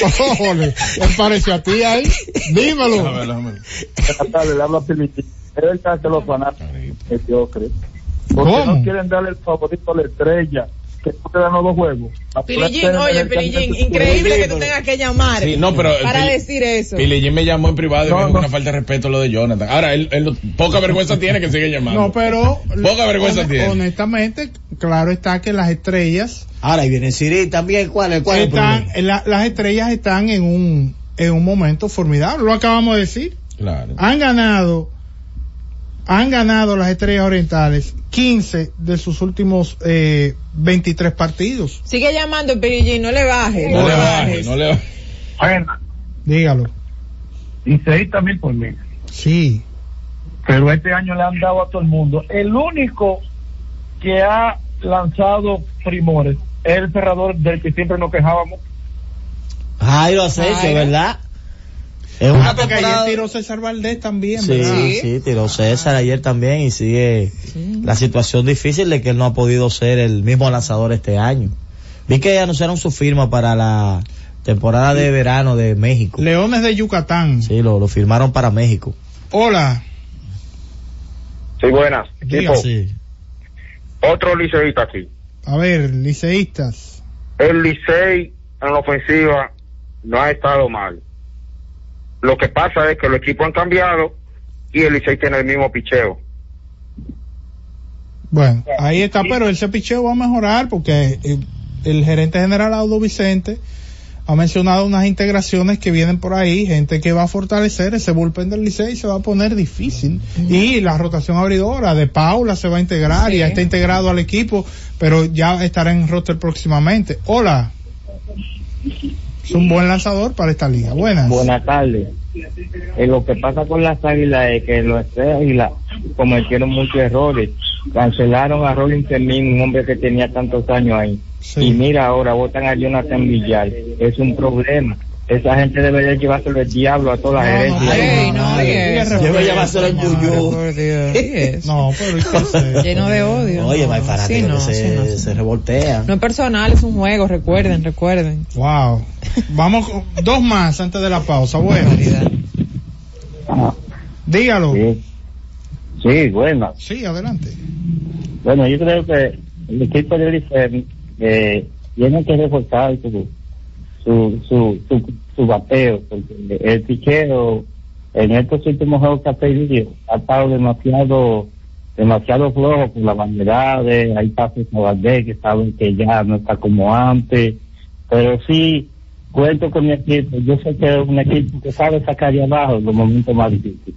Ojole, ¿qué pareció a ti ahí? Dímelo. Buenas tardes, le hablo a Pilichín. Es verdad que los fanáticos mediocres. Porque ¿Cómo? no quieren darle el favorito a la estrella. Que te los dos juegos. Oye, campeonato- increíble que tú tengas que llamar Sí, no, pero el para Pili- decir eso. Pilillín me llamó en privado y No, me dijo no. una falta de respeto lo de Jonathan. Ahora, él, él poca vergüenza tiene que sigue llamando. No, pero. Poca vergüenza tiene. Honestamente, claro está que las estrellas Ahora, y viene Siri también. ¿Cuál es, cuál están, la- las estrellas están en un, en un momento formidable. Lo acabamos de decir. Claro. Han ganado, han ganado las estrellas orientales 15 de sus últimos eh, 23 partidos. Sigue llamando, Pilillín, no le bajes. No No, le baje, bajes. no le baje. Bueno, Dígalo. 16 también por mí. Sí. Pero este año le han dado a todo el mundo. El único que ha lanzado primores es el cerrador del que siempre nos quejábamos. Jairo Asensio. ¿verdad? Es una Ah, porque ayer tiró César Valdés también, ¿verdad? Sí, sí, tiró César ayer también y sigue la situación difícil de que él no ha podido ser el mismo lanzador este año. Vi que anunciaron su firma para la temporada de verano de México. Leones de Yucatán. Sí, lo, lo firmaron para México. Hola. Sí, buenas. Diga. Sí. Otro liceísta aquí. A ver, liceístas. El Licey en la ofensiva no ha estado mal. Lo que pasa es que los equipos han cambiado y el Licey tiene el mismo picheo. Bueno, ahí está, pero ese picheo va a mejorar porque eh, el gerente general Audo Vicente ha mencionado unas integraciones que vienen por ahí, gente que va a fortalecer ese bullpen del Licey se va a poner difícil. Y la rotación abridora de Paula se va a integrar, Sí. ya está integrado al equipo, pero ya estará en roster próximamente. Hola. Es un buen lanzador para esta liga. Buenas. Buenas tardes. Eh, lo que pasa con las águilas es que los tres águilas cometieron muchos errores. Cancelaron a Rolling Fermín, un hombre que tenía tantos años ahí. Sí. Y mira ahora, votan a Jonathan Villar. Es un problema. Esa gente debería llevárselo el diablo a toda la No, no, llevárselo ¿y eso? No, pero. Lleno de odio. Oye, no, hay fanáticos sí, no, que sí, se, no, se revoltean. No es personal, es un juego, recuerden, recuerden. Wow. Vamos con dos más antes de la pausa. Bueno, dígalo. Sí. Sí, bueno. Sí, adelante. Bueno, yo creo que el equipo de Licey eh, tiene que reforzar su, su, su, su, su bateo, porque el picheo en estos últimos juegos que ha perdido ha estado demasiado demasiado flojo por las variedades, hay pasos a que saben que ya no está como antes, pero sí cuento con mi equipo, yo sé que es un equipo que sabe sacar de abajo en los momentos más difíciles.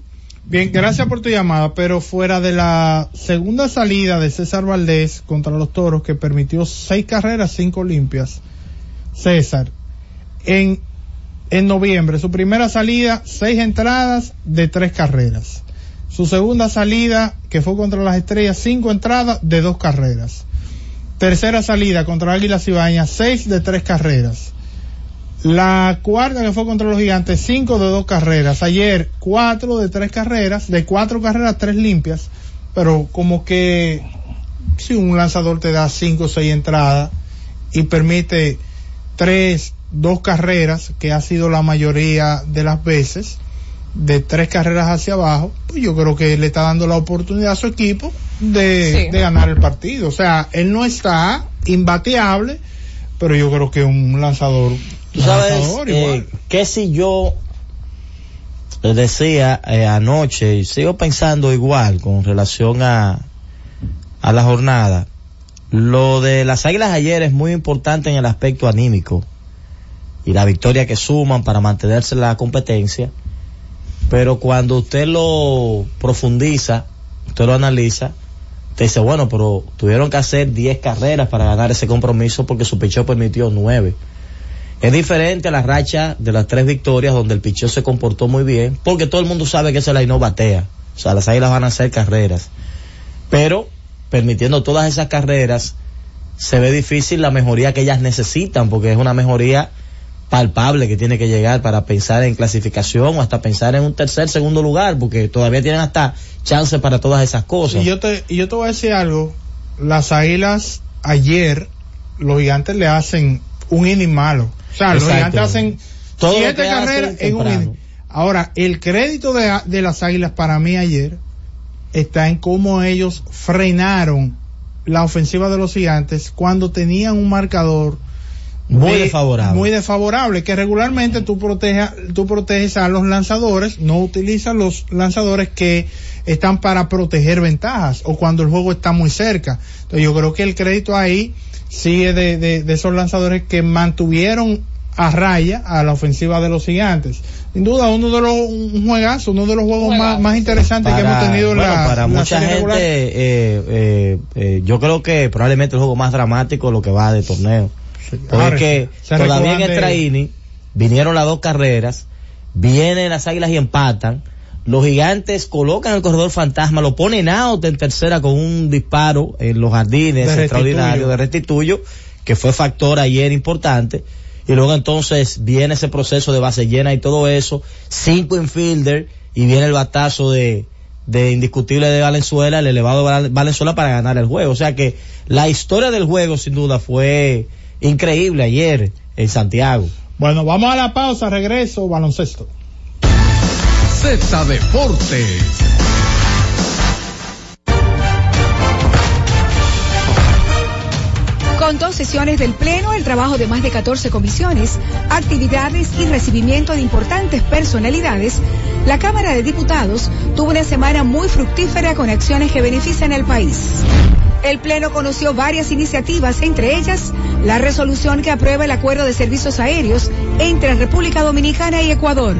Bien, gracias por tu llamada, pero fuera de la segunda salida de César Valdés contra los Toros que permitió seis carreras, cinco limpias, César, en, en noviembre, su primera salida, seis entradas de tres carreras. Su segunda salida, que fue contra las estrellas, cinco entradas de dos carreras. Tercera salida contra Águilas Ibañas, seis de tres carreras. La cuarta que fue contra los gigantes, cinco de dos carreras. Ayer, cuatro de tres carreras, de cuatro carreras, tres limpias. Pero como que si un lanzador te da cinco o seis entradas y permite tres, dos carreras, que ha sido la mayoría de las veces, de tres carreras hacia abajo, pues yo creo que le está dando la oportunidad a su equipo de, Sí. de ganar el partido. O sea, él no está imbateable, pero yo creo que un lanzador, Tú sabes lanzador eh, igual. que si yo decía eh, anoche y sigo pensando igual con relación a, a la jornada, lo de las águilas ayer es muy importante en el aspecto anímico y la victoria que suman para mantenerse en la competencia, pero cuando usted lo profundiza, usted lo analiza, te dice, bueno, pero tuvieron que hacer 10 carreras para ganar ese compromiso porque su picheo permitió 9. Es diferente a la racha de las tres victorias donde el picheo se comportó muy bien, porque todo el mundo sabe que ese line no batea. O sea, las águilas van a hacer carreras. Pero, permitiendo todas esas carreras, se ve difícil la mejoría que ellas necesitan, porque es una mejoría palpable que tiene que llegar para pensar en clasificación o hasta pensar en un tercer, segundo lugar, porque todavía tienen hasta chance para todas esas cosas. Y yo te, y yo te voy a decir algo, las águilas ayer, los gigantes le hacen un inning malo. O sea, los gigantes hacen Todo siete hacen carreras en un inning. Ahora, el crédito de, de las águilas para mí ayer está en cómo ellos frenaron la ofensiva de los gigantes cuando tenían un marcador Muy de- desfavorable. Muy desfavorable, que regularmente tú proteges, tú proteges a los lanzadores, no utilizas los lanzadores que están para proteger ventajas o cuando el juego está muy cerca. Entonces yo creo que el crédito ahí sigue de, de, de esos lanzadores que mantuvieron a raya a la ofensiva de los gigantes. Sin duda, uno de los, un juegazo, uno de los juegos más, más interesantes que hemos tenido en bueno, la, para la mucha serie gente, eh, eh, eh, yo creo que probablemente el juego más dramático lo que va de torneo. Porque se todavía en extra inning vinieron las dos carreras, vienen las águilas y empatan. Los gigantes colocan el corredor fantasma, lo ponen out en tercera con un disparo en los jardines De extraordinario de restituyo, que fue factor ayer importante. Y luego entonces viene ese proceso de base llena y todo eso, cinco infielder y viene el batazo de, de indiscutible de Valenzuela, el elevado de Val- Valenzuela para ganar el juego. O sea que la historia del juego sin duda fue increíble ayer en Santiago. Bueno, vamos a la pausa, regreso, baloncesto. Z Deportes. Con dos sesiones del Pleno, el trabajo de más de 14 comisiones, actividades y recibimiento de importantes personalidades, la Cámara de Diputados tuvo una semana muy fructífera con acciones que benefician al país. El Pleno conoció varias iniciativas, entre ellas la resolución que aprueba el acuerdo de servicios aéreos entre República Dominicana y Ecuador.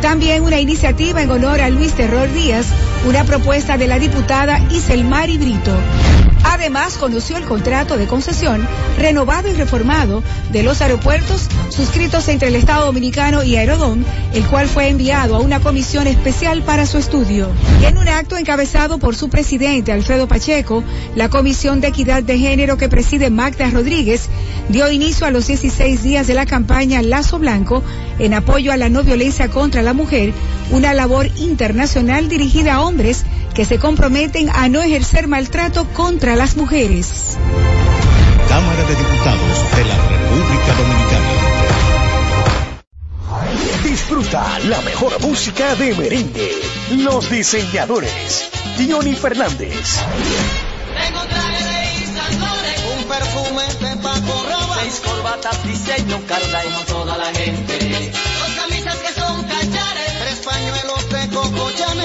También una iniciativa en honor a Luis Terror Díaz, una propuesta de la diputada Iselmari Brito. Además, conoció el contrato de concesión renovado y reformado de los aeropuertos suscritos entre el Estado Dominicano y Aerodón, el cual fue enviado a una comisión especial para su estudio. En un acto encabezado por su presidente Alfredo Pacheco, la Comisión de Equidad de Género que preside Magda Rodríguez dio inicio a los 16 días de la campaña Lazo Blanco en apoyo a la no violencia contra la mujer, una labor internacional dirigida a hombres que se comprometen a no ejercer maltrato contra las mujeres. Cámara de Diputados de la República Dominicana. Disfruta la mejor música de merengue. Los diseñadores. Johnny Fernández. Tengo traje de Isla Flores, un perfume de Paco Roba, seis corbatas diseño Carla como toda la gente, dos camisas que son cachares, tres pañuelos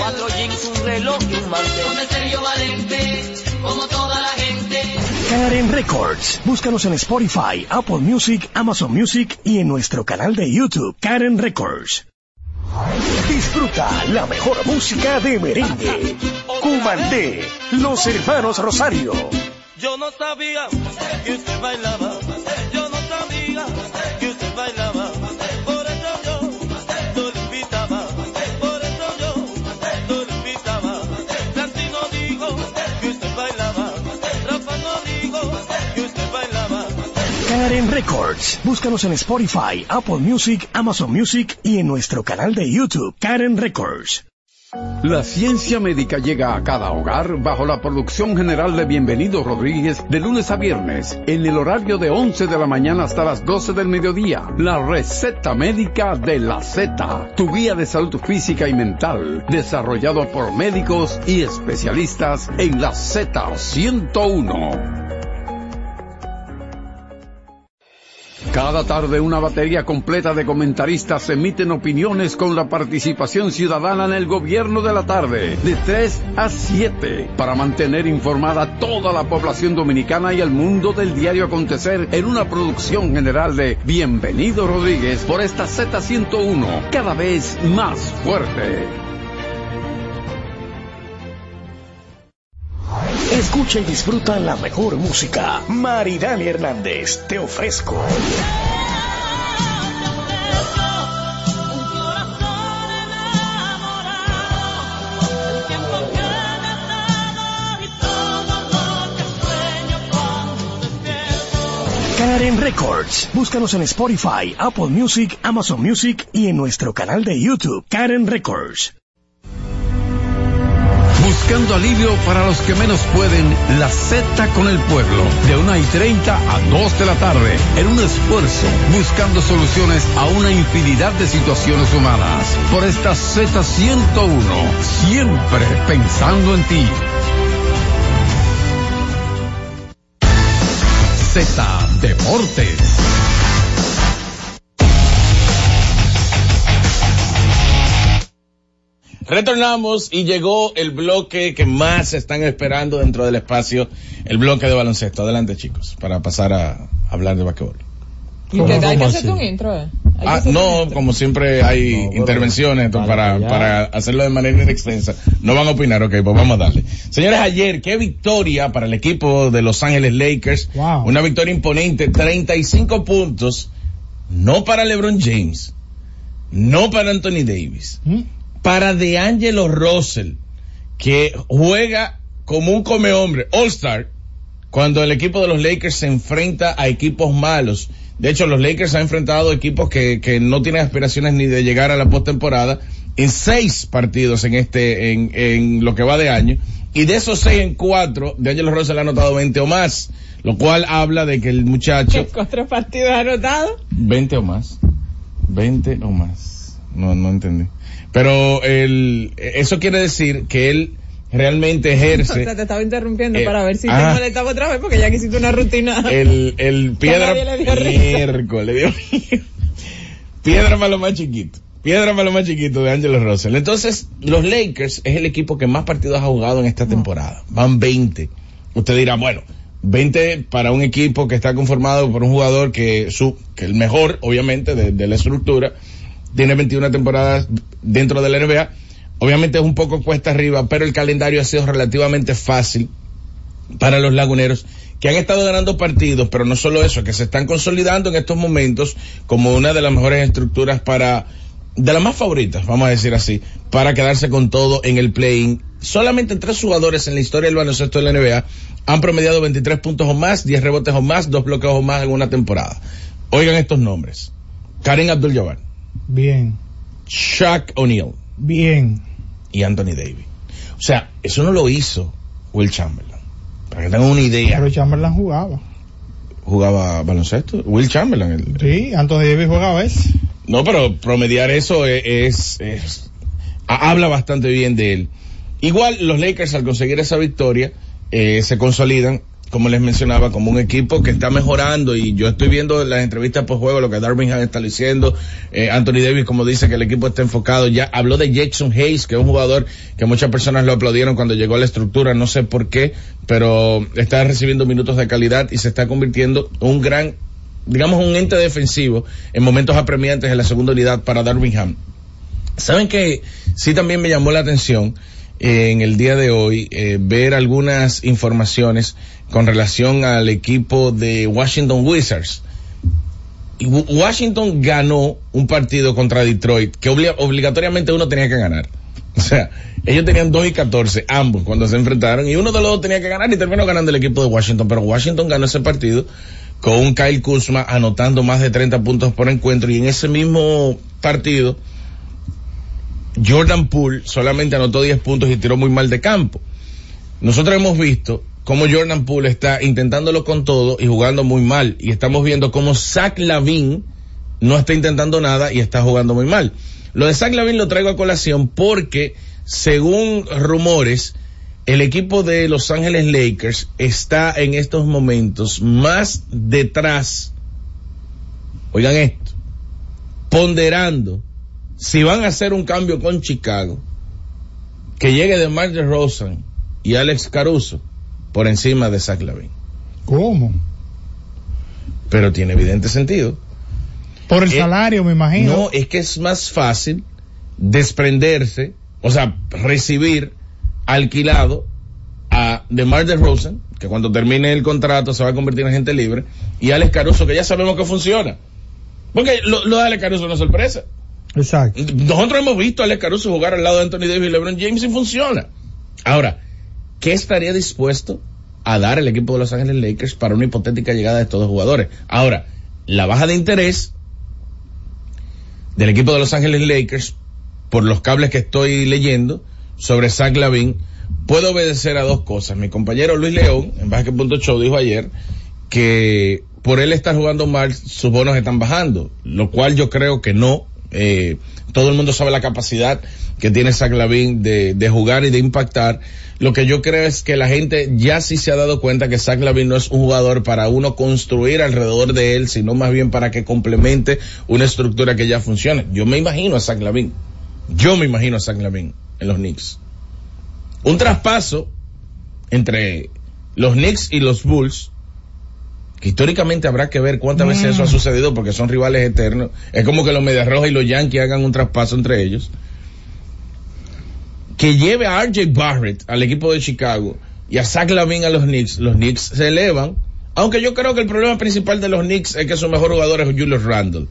cuatro jeans, un reloj y un mantel, con el Valente, como toda la gente. Karen Records. Búscanos en Spotify, Apple Music, Amazon Music y en nuestro canal de YouTube, Karen Records. Disfruta la mejor música de merengue. Cumandé, los hermanos Rosario. Yo no sabía que usted bailaba, Karen Records. Búscanos en Spotify, Apple Music, Amazon Music y en nuestro canal de YouTube, Karen Records. La ciencia médica llega a cada hogar bajo la producción general de Bienvenido Rodríguez de lunes a viernes en el horario de 11 de la mañana hasta las 12 del mediodía. La receta médica de la Z, tu guía de salud física y mental, desarrollado por médicos y especialistas en la Z101. Cada tarde una batería completa de comentaristas emiten opiniones con la participación ciudadana en el gobierno de la tarde, de 3 a 7, para mantener informada toda la población dominicana y el mundo del diario acontecer en una producción general de Bienvenido Rodríguez por esta Z101, cada vez más fuerte. Escucha y disfruta la mejor música. Maridani Hernández, te ofrezco. Karen Records. Búscanos en Spotify, Apple Music, Amazon Music y en nuestro canal de YouTube, Karen Records. Buscando alivio para los que menos pueden, la Z con el pueblo. De 1 y 30 a 2 de la tarde. En un esfuerzo, buscando soluciones a una infinidad de situaciones humanas. Por esta Z101, siempre pensando en ti. Z Deportes. Retornamos y llegó el bloque que más están esperando dentro del espacio, el bloque de baloncesto. Adelante chicos, para pasar a hablar de basquetbol. Y que hay que hacerte un intro, eh. Ah, no, como siempre hay intervenciones entonces, para, para hacerlo de manera extensa. No van a opinar, ok, pues vamos a darle. Señores, ayer, qué victoria para el equipo de Los Ángeles Lakers. Una victoria imponente, 35 puntos, no para LeBron James, no para Anthony Davis, para DeAngelo Russell, que juega como un come hombre, All-Star, cuando el equipo de los Lakers se enfrenta a equipos malos. De hecho, los Lakers han enfrentado equipos que, que no tienen aspiraciones ni de llegar a la postemporada en seis partidos en este, en, en lo que va de año. Y de esos seis en cuatro, de Angelo Russell ha anotado 20 o más, lo cual habla de que el muchacho, Cuatro partidos anotados. 20 o más, 20 o más, no, no entendí. Pero el, eso quiere decir que él realmente O ejerce sea, te estaba interrumpiendo Eh, para ver si ah. te molestaba otra vez porque ya que hiciste una rutina. el, el piedra, miércoles, piedra para lo más chiquito. Piedra para lo más chiquito de Angelo Russell. Entonces, los Lakers es el equipo que más partidos ha jugado en esta temporada. Van 20. Usted dirá, bueno, 20 para un equipo que está conformado por un jugador que su, que el mejor, obviamente, de, de la estructura, tiene 21 temporadas dentro de la NBA. Obviamente es un poco cuesta arriba, pero el calendario ha sido relativamente fácil para los laguneros que han estado ganando partidos, pero no solo eso, que se están consolidando en estos momentos como una de las mejores estructuras para, de las más favoritas, vamos a decir así, para quedarse con todo en el play-in. Solamente tres jugadores en la historia del baloncesto de la NBA han promediado 23 puntos o más, 10 rebotes o más, dos bloqueos o más en una temporada. Oigan estos nombres. Karim Abdul-Jabbar, Bien, Shaq O'Neal bien. y Anthony Davis. O sea, eso no lo hizo Will Chamberlain. Para que tengan una idea. Pero Chamberlain jugaba. jugaba baloncesto. Will Chamberlain. el- Sí, Anthony Davis jugaba ese. No, pero promediar eso es, es- es- ha- habla bastante bien de él. Igual los Lakers al conseguir esa victoria eh, se consolidan, como les mencionaba, como un equipo que está mejorando y yo estoy viendo en las entrevistas por juego lo que Darwin está diciendo. Eh, Anthony Davis, como dice que el equipo está enfocado, ya habló de Jackson Hayes, que es un jugador que muchas personas lo aplaudieron cuando llegó a la estructura, no sé por qué, pero está recibiendo minutos de calidad y se está convirtiendo en un gran digamos, un ente defensivo en momentos apremiantes en la segunda unidad para Darwin Ham. Saben que sí también me llamó la atención eh, en el día de hoy eh, ver algunas informaciones con relación al equipo de Washington Wizards. Washington ganó un partido contra Detroit que obli- obligatoriamente uno tenía que ganar. O sea, ellos tenían 2 y 14, ambos, cuando se enfrentaron, y uno de los dos tenía que ganar y terminó ganando el equipo de Washington. Pero Washington ganó ese partido con Kyle Kuzma anotando más de 30 puntos por encuentro, y en ese mismo partido, Jordan Poole solamente anotó 10 puntos y tiró muy mal de campo. Nosotros hemos visto cómo Jordan Poole está intentándolo con todo y jugando muy mal. Y estamos viendo cómo Zach Lavin no está intentando nada y está jugando muy mal. Lo de Zach Lavin lo traigo a colación porque, según rumores, el equipo de Los Ángeles Lakers está en estos momentos más detrás, oigan esto, ponderando si van a hacer un cambio con Chicago, que llegue de Mark Rosen y Alex Caruso por encima de Zach Lavin. ¿Cómo? Pero tiene evidente sentido. Por el Eh, salario, me imagino. No, es que es más fácil desprenderse, o sea, recibir alquilado a DeMar DeRozan, que cuando termine el contrato se va a convertir en agente libre, y Alex Caruso, que ya sabemos que funciona. Porque lo, lo de Alex Caruso es sorpresa. Exacto. Nosotros hemos visto a Alex Caruso jugar al lado de Anthony Davis y LeBron James y funciona. Ahora, ¿qué estaría dispuesto a dar el equipo de Los Ángeles Lakers para una hipotética llegada de estos dos jugadores? Ahora, la baja de interés del equipo de Los Ángeles Lakers, por los cables que estoy leyendo, sobre Zach Lavin, puede obedecer a dos cosas. Mi compañero Luis León, en Basket.show, dijo ayer que por él estar jugando mal, sus bonos están bajando, lo cual yo creo que no. Eh, todo el mundo sabe la capacidad que tiene Zach Lavin de, de jugar y de impactar. Lo que yo creo es que la gente ya sí se ha dado cuenta que Zach Lavin no es un jugador para uno construir alrededor de él, sino más bien para que complemente una estructura que ya funcione. Yo me imagino a Zach Lavin. Yo me imagino a Zach Lavin en los Knicks. Un traspaso entre los Knicks y los Bulls históricamente habrá que ver cuántas veces eso ha sucedido porque son rivales eternos. Es como que los Medias Rojas y los Yankees hagan un traspaso entre ellos. Que lleve a RJ Barrett al equipo de Chicago y a Zach Lavin a los Knicks. Los Knicks se elevan. Aunque yo creo que el problema principal de los Knicks es que su mejor jugador es Julius Randle.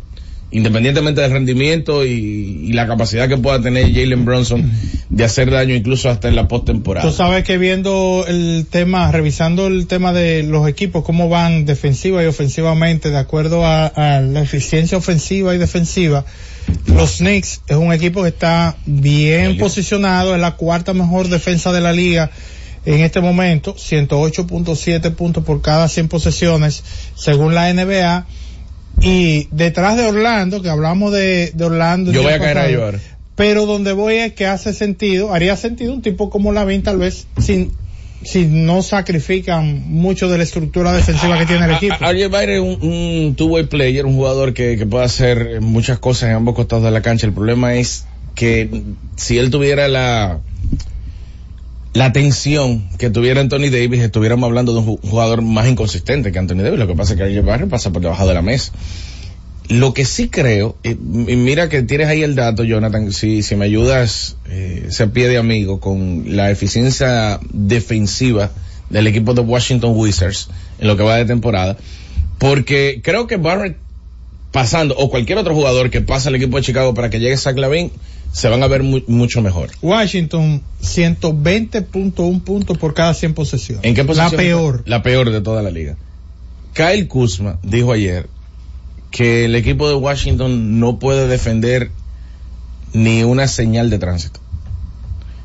Independientemente del rendimiento y, y la capacidad que pueda tener Jalen Bronson de hacer daño incluso hasta en la postemporada. Tú sabes que viendo el tema, revisando el tema de los equipos, cómo van defensiva y ofensivamente, de acuerdo a, a la eficiencia ofensiva y defensiva, los Knicks es un equipo que está bien posicionado, es la cuarta mejor defensa de la liga en este momento, 108.7 puntos por cada 100 posesiones, según la NBA. Y detrás de Orlando, que hablamos de, de Orlando. Yo voy a caer pasado, ahí ahora. pero donde voy es que hace sentido, haría sentido un tipo como Lavin tal vez sin si no sacrifican mucho de la estructura defensiva que tiene el equipo. RJ Barrett es un, un two-way player, un jugador que, que puede hacer muchas cosas en ambos costados de la cancha. El problema es que si él tuviera la la tensión que tuviera Anthony Davis, estuviéramos hablando de un ju- jugador más inconsistente que Anthony Davis. Lo que pasa es que RJ Barrett pasa por debajo de la mesa. Lo que sí creo, y, mira que tienes ahí el dato, Jonathan, si, si me ayudas, eh, ese pie de amigo, con la eficiencia defensiva del equipo de Washington Wizards en lo que va de temporada, porque creo que Barrett pasando, o cualquier otro jugador que pasa al equipo de Chicago para que llegue Zach Lavin, se van a ver mu- mucho mejor. Washington, 120.1 puntos por cada 100 posesiones. ¿En qué posición? La peor. La peor de toda la liga. Kyle Kuzma dijo ayer que el equipo de Washington no puede defender ni una señal de tránsito.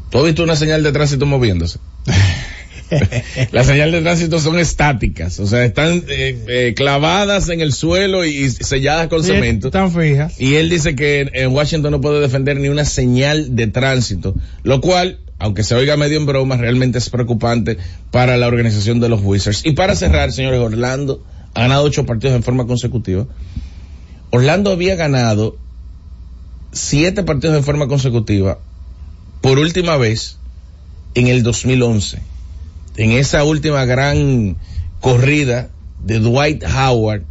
¿Tú has visto una señal de tránsito moviéndose? Las señales de tránsito son estáticas, o sea, están eh, eh, clavadas en el suelo y selladas con Sí, cemento. Están fijas. Y él dice que en- Washington no puede defender ni una señal de tránsito, lo cual, aunque se oiga medio en broma, realmente es preocupante para la organización de los Wizards. Y para cerrar, señores, Orlando ha ganado ocho partidos en forma consecutiva. Orlando había ganado siete partidos en forma consecutiva por última vez en el 2011. En esa última gran corrida de Dwight Howard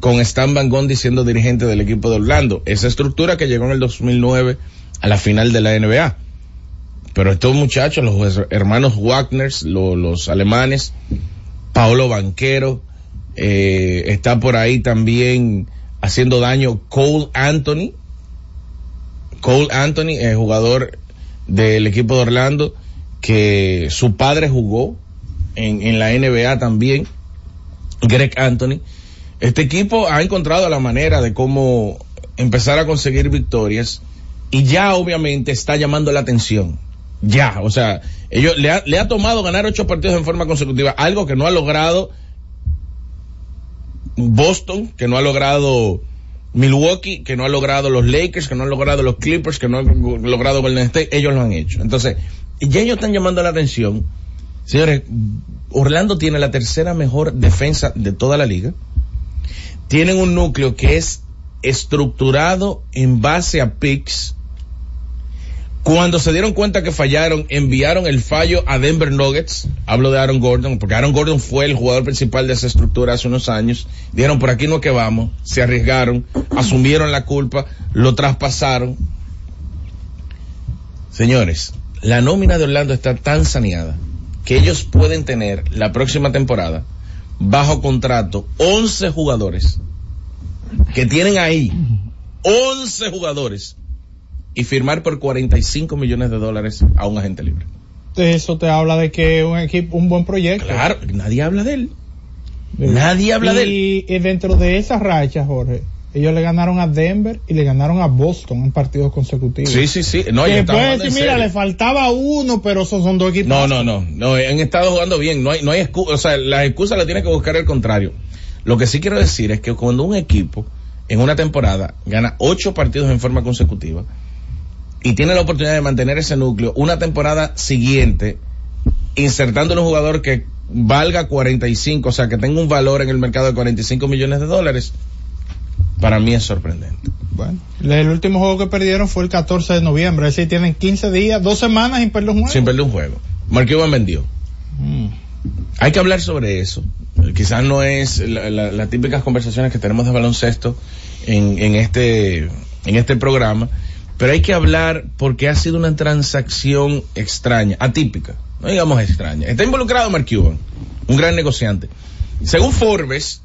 con Stan Van Gundy siendo dirigente del equipo de Orlando. Esa estructura que llegó en el 2009 a la final de la NBA. Pero estos muchachos, los hermanos Wagner, lo- los alemanes, Paolo Banquero, eh, está por ahí también haciendo daño Cole Anthony. Cole Anthony, el jugador del equipo de Orlando, que su padre jugó en, en la NBA también, Greg Anthony. Este equipo ha encontrado la manera de cómo empezar a conseguir victorias y ya obviamente está llamando la atención. Ya, o sea, ellos le ha, le ha tomado ganar ocho partidos en forma consecutiva, algo que no ha logrado Boston, que no ha logrado Milwaukee, que no ha logrado los Lakers, que no ha logrado los Clippers, que no ha logrado Golden State, ellos lo han hecho. Entonces, ya ellos están llamando la atención. Señores, Orlando tiene la tercera mejor defensa de toda la liga. Tienen un núcleo que es estructurado en base a picks. Cuando se dieron cuenta que fallaron, enviaron el fallo a Denver Nuggets. Hablo de Aaron Gordon, porque Aaron Gordon fue el jugador principal de esa estructura hace unos años. Dijeron, por aquí no que vamos. Se arriesgaron, asumieron la culpa, lo traspasaron. Señores, la nómina de Orlando está tan saneada que ellos pueden tener la próxima temporada bajo contrato 11 jugadores que tienen ahí 11 jugadores y firmar por 45 millones de dólares a un agente libre. Eso te habla de que un equipo, un buen proyecto. Claro, nadie habla de él. Nadie habla de él. Y, y dentro de esa racha, Jorge, Ellos le ganaron a Denver y le ganaron a Boston en partidos consecutivos. Sí, sí, sí. No, que puede decir, mira, le faltaba uno, pero esos son dos equipos. No, no, no, no, han estado jugando bien, no hay, no hay excusa, o sea, las excusas las tiene que buscar el contrario. Lo que sí quiero decir es que cuando un equipo en una temporada gana ocho partidos en forma consecutiva y tiene la oportunidad de mantener ese núcleo una temporada siguiente, insertando un jugador que valga 45, o sea, que tenga un valor en el mercado de 45 millones de dólares, para mí es sorprendente. Bueno, el último juego que perdieron fue el 14 de noviembre, es decir, tienen 15 días, dos semanas sin perder un juego. Sin perder un juego. Mark Cuban vendió. Mm. Hay que hablar sobre eso. Quizás no es la- la- las típicas conversaciones que tenemos de baloncesto en, en este en este programa, pero hay que hablar porque ha sido una transacción extraña, atípica, no digamos extraña. Está involucrado Mark Cuban, un gran negociante. Según Forbes,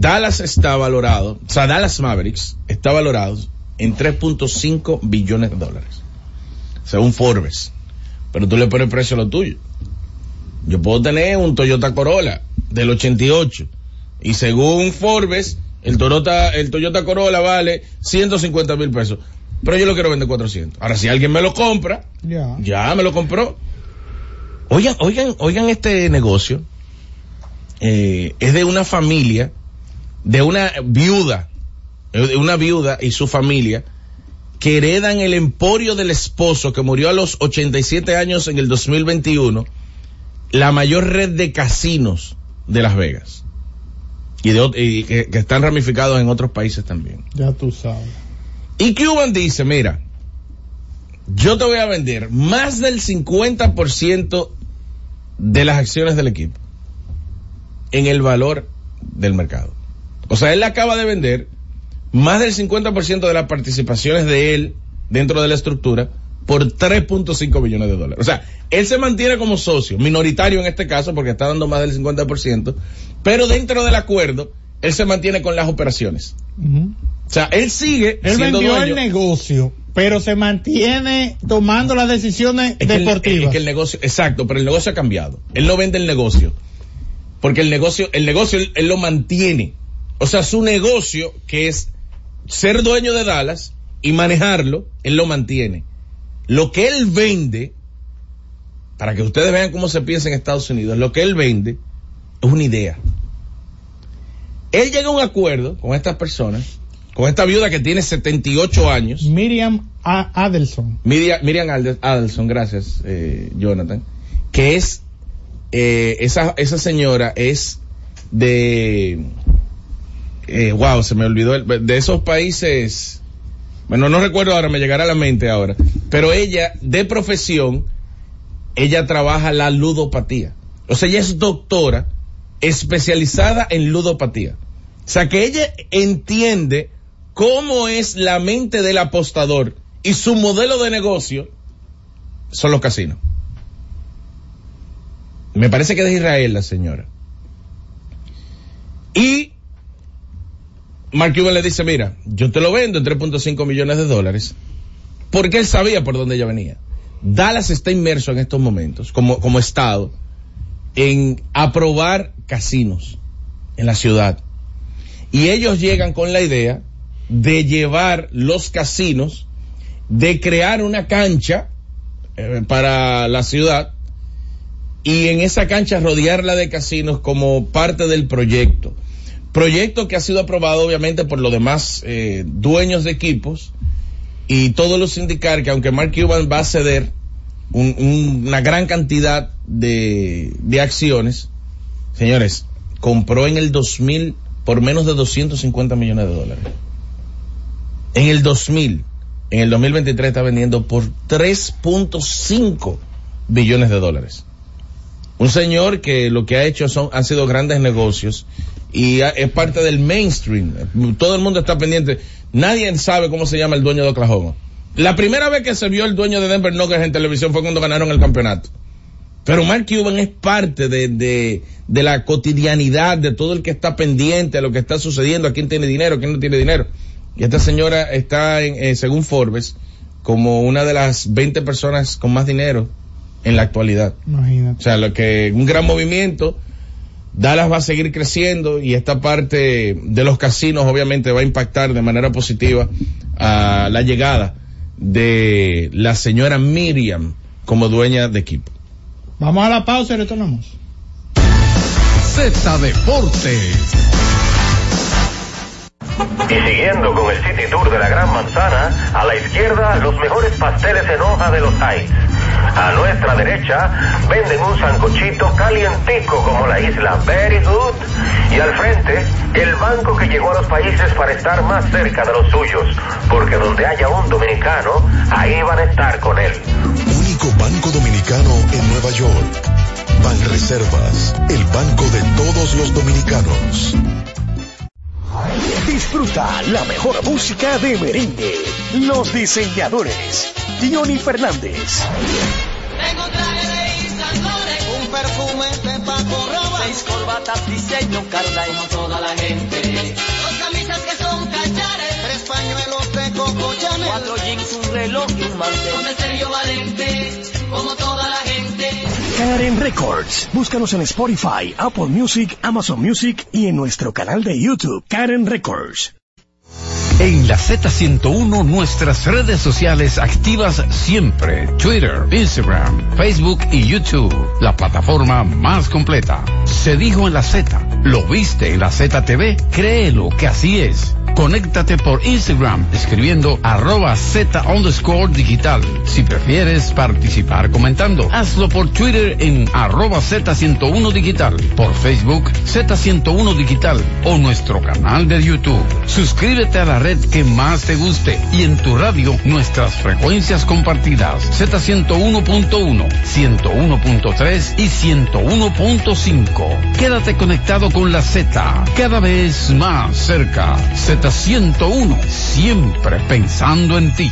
Dallas está valorado, o sea, Dallas Mavericks está valorado en 3.5 billones de dólares. Según Forbes. Pero tú le pones precio a lo tuyo. Yo puedo tener un Toyota Corolla del 88 y según Forbes, el Toyota, el Toyota Corolla vale 150 mil pesos. Pero yo lo quiero vender 400. Ahora, si alguien me lo compra, Ya. ya me lo compró. Oigan, oigan, oigan este negocio. Eh, es de una familia, de una viuda, de una viuda y su familia, que heredan el emporio del esposo que murió a los 87 años en el 2021, la mayor red de casinos de Las Vegas. Y, de, ot- y que, que están ramificados en otros países también. Ya tú sabes. Y Cuban dice, mira, yo te voy a vender más del 50% de las acciones del equipo en el valor del mercado. O sea, él acaba de vender más del 50% de las participaciones de él dentro de la estructura por 3.5 millones de dólares. O sea, él se mantiene como socio, minoritario en este caso porque está dando más del 50%, pero dentro del acuerdo, él se mantiene con las operaciones. O sea, él sigue Él siendo vendió dueño. el negocio, pero se mantiene tomando las decisiones Es que el- deportivas. es que el negocio, exacto, pero el negocio ha cambiado. Él no vende el negocio. Porque el negocio, el negocio él, él lo mantiene. O sea, su negocio, que es ser dueño de Dallas y manejarlo, él lo mantiene. Lo que él vende, para que ustedes vean cómo se piensa en Estados Unidos, lo que él vende es una idea. Él llega a un acuerdo con estas personas, con esta viuda que tiene 78 años. Miriam A- Adelson. Miriam, Adelson, gracias, eh, Jonathan, que es, eh, esa, esa señora es de, eh, wow, se me olvidó, el- de esos países, bueno, no recuerdo ahora, me llegará a la mente ahora, pero ella, de profesión, ella trabaja la ludopatía. O sea, ella es doctora especializada en ludopatía. O sea, que ella entiende cómo es la mente del apostador y su modelo de negocio son los casinos. Me parece que es de Israel la señora. Y Mark Cuban le dice, mira, yo te lo vendo en 3.5 millones de dólares, porque él sabía por dónde ella venía. Dallas está inmerso en estos momentos, como, como estado, en aprobar casinos en la ciudad. Y ellos llegan con la idea de llevar los casinos, de crear una cancha eh, para la ciudad y en esa cancha rodearla de casinos como parte del proyecto. Proyecto que ha sido aprobado obviamente por los demás eh, dueños de equipos y todos los indicar que aunque Mark Cuban va a ceder un- un- una gran cantidad de, de acciones, señores, compró en el 2000 por menos de 250 millones de dólares. En el 2000, en el 2023 está vendiendo por 3.5 billones de dólares. Un señor que lo que ha hecho son, han sido grandes negocios y es parte del mainstream. Todo el mundo está pendiente. Nadie sabe cómo se llama el dueño de Oklahoma. La primera vez que se vio el dueño de Denver Nuggets en televisión fue cuando ganaron el campeonato. Pero Mark Cuban es parte de, de, de la cotidianidad de todo el que está pendiente a lo que está sucediendo, a quién tiene dinero, a quién no tiene dinero. Y esta señora está, en, eh, según Forbes, como una de las 20 personas con más dinero en la actualidad. Imagínate. O sea, lo que un gran movimiento Dallas va a seguir creciendo y esta parte de los casinos obviamente va a impactar de manera positiva a la llegada de la señora Miriam como dueña de equipo. Vamos a la pausa y retornamos. Z Deportes. Y siguiendo con el City Tour de la Gran Manzana, a la izquierda los mejores pasteles en hoja de los Heights. A nuestra derecha venden un sancochito calientico como la isla Very Good. Y al frente, el banco que llegó a los países para estar más cerca de los suyos. Porque donde haya un dominicano, ahí van a estar con él. Único banco dominicano en Nueva York. Banreservas, el banco de todos los dominicanos. Disfruta la mejor música de merengue. Los diseñadores. Johnny Fernández. Tengo traje de un perfume de Paco Rabanne, seis corbatas diseño Carla y no toda la gente. Dos camisas que son cachares, tres pañuelos de Coco Chanel, cuatro jeans, un reloj y un mantel. Con el Sergio Valente, como toda la gente. Karen Records. Búscanos en Spotify, Apple Music, Amazon Music y en nuestro canal de YouTube, Karen Records. En la Z101 nuestras redes sociales activas siempre. Twitter, Instagram, Facebook y YouTube. La plataforma más completa. Se dijo en la Z. ¿Lo viste en la ZTV? Créelo que así es. Conéctate por Instagram escribiendo arroba Z underscore digital. Si prefieres participar comentando, hazlo por Twitter en arroba Z101 digital, por Facebook Z101 digital o nuestro canal de YouTube. Suscríbete a la red que más te guste y en tu radio nuestras frecuencias compartidas Z101.1, 101.3 y 101.5. Quédate conectado con la Z, cada vez más cerca. Z101, siempre pensando en ti.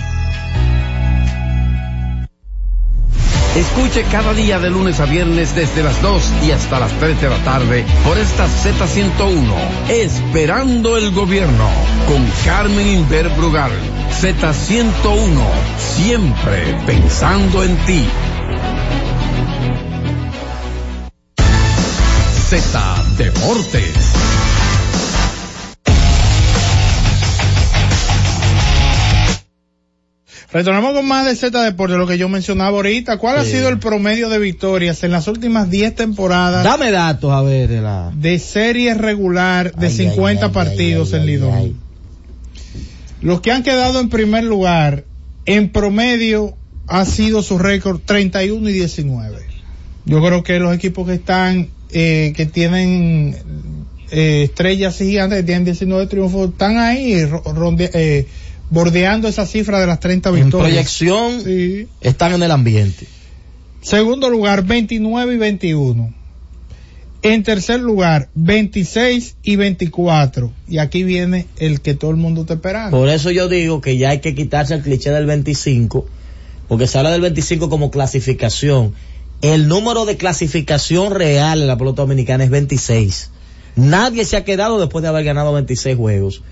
Escuche cada día de lunes a viernes desde las 2 y hasta las 3 de la tarde por esta Z101, Esperando el Gobierno, con Carmen Inver Brugal. Z101, siempre pensando en ti. Z Deportes. Retornamos con más de Z Deportes, lo que yo mencionaba ahorita. ¿Cuál ha sido el promedio de victorias en las últimas 10 temporadas Dame datos, a ver, de la... de serie regular de Ay, 50 ay, ay, partidos ay, en Lidón? Los que han quedado en primer lugar, en promedio, ha sido su récord 31 y 19. Yo creo que los equipos que están, eh, que tienen eh, estrellas gigantes, que tienen 19 triunfos, están ahí eh, bordeando esa cifra de las 30 En victorias. proyección Sí. están en el ambiente. Segundo lugar, 29 y 21. En tercer lugar, 26 y 24. Y aquí viene el que todo el mundo está esperando. Por eso yo digo que ya hay que quitarse el cliché del 25, porque se habla del 25 como clasificación. El número de clasificación real en la pelota dominicana es 26. Nadie se ha quedado después de haber ganado 26 juegos.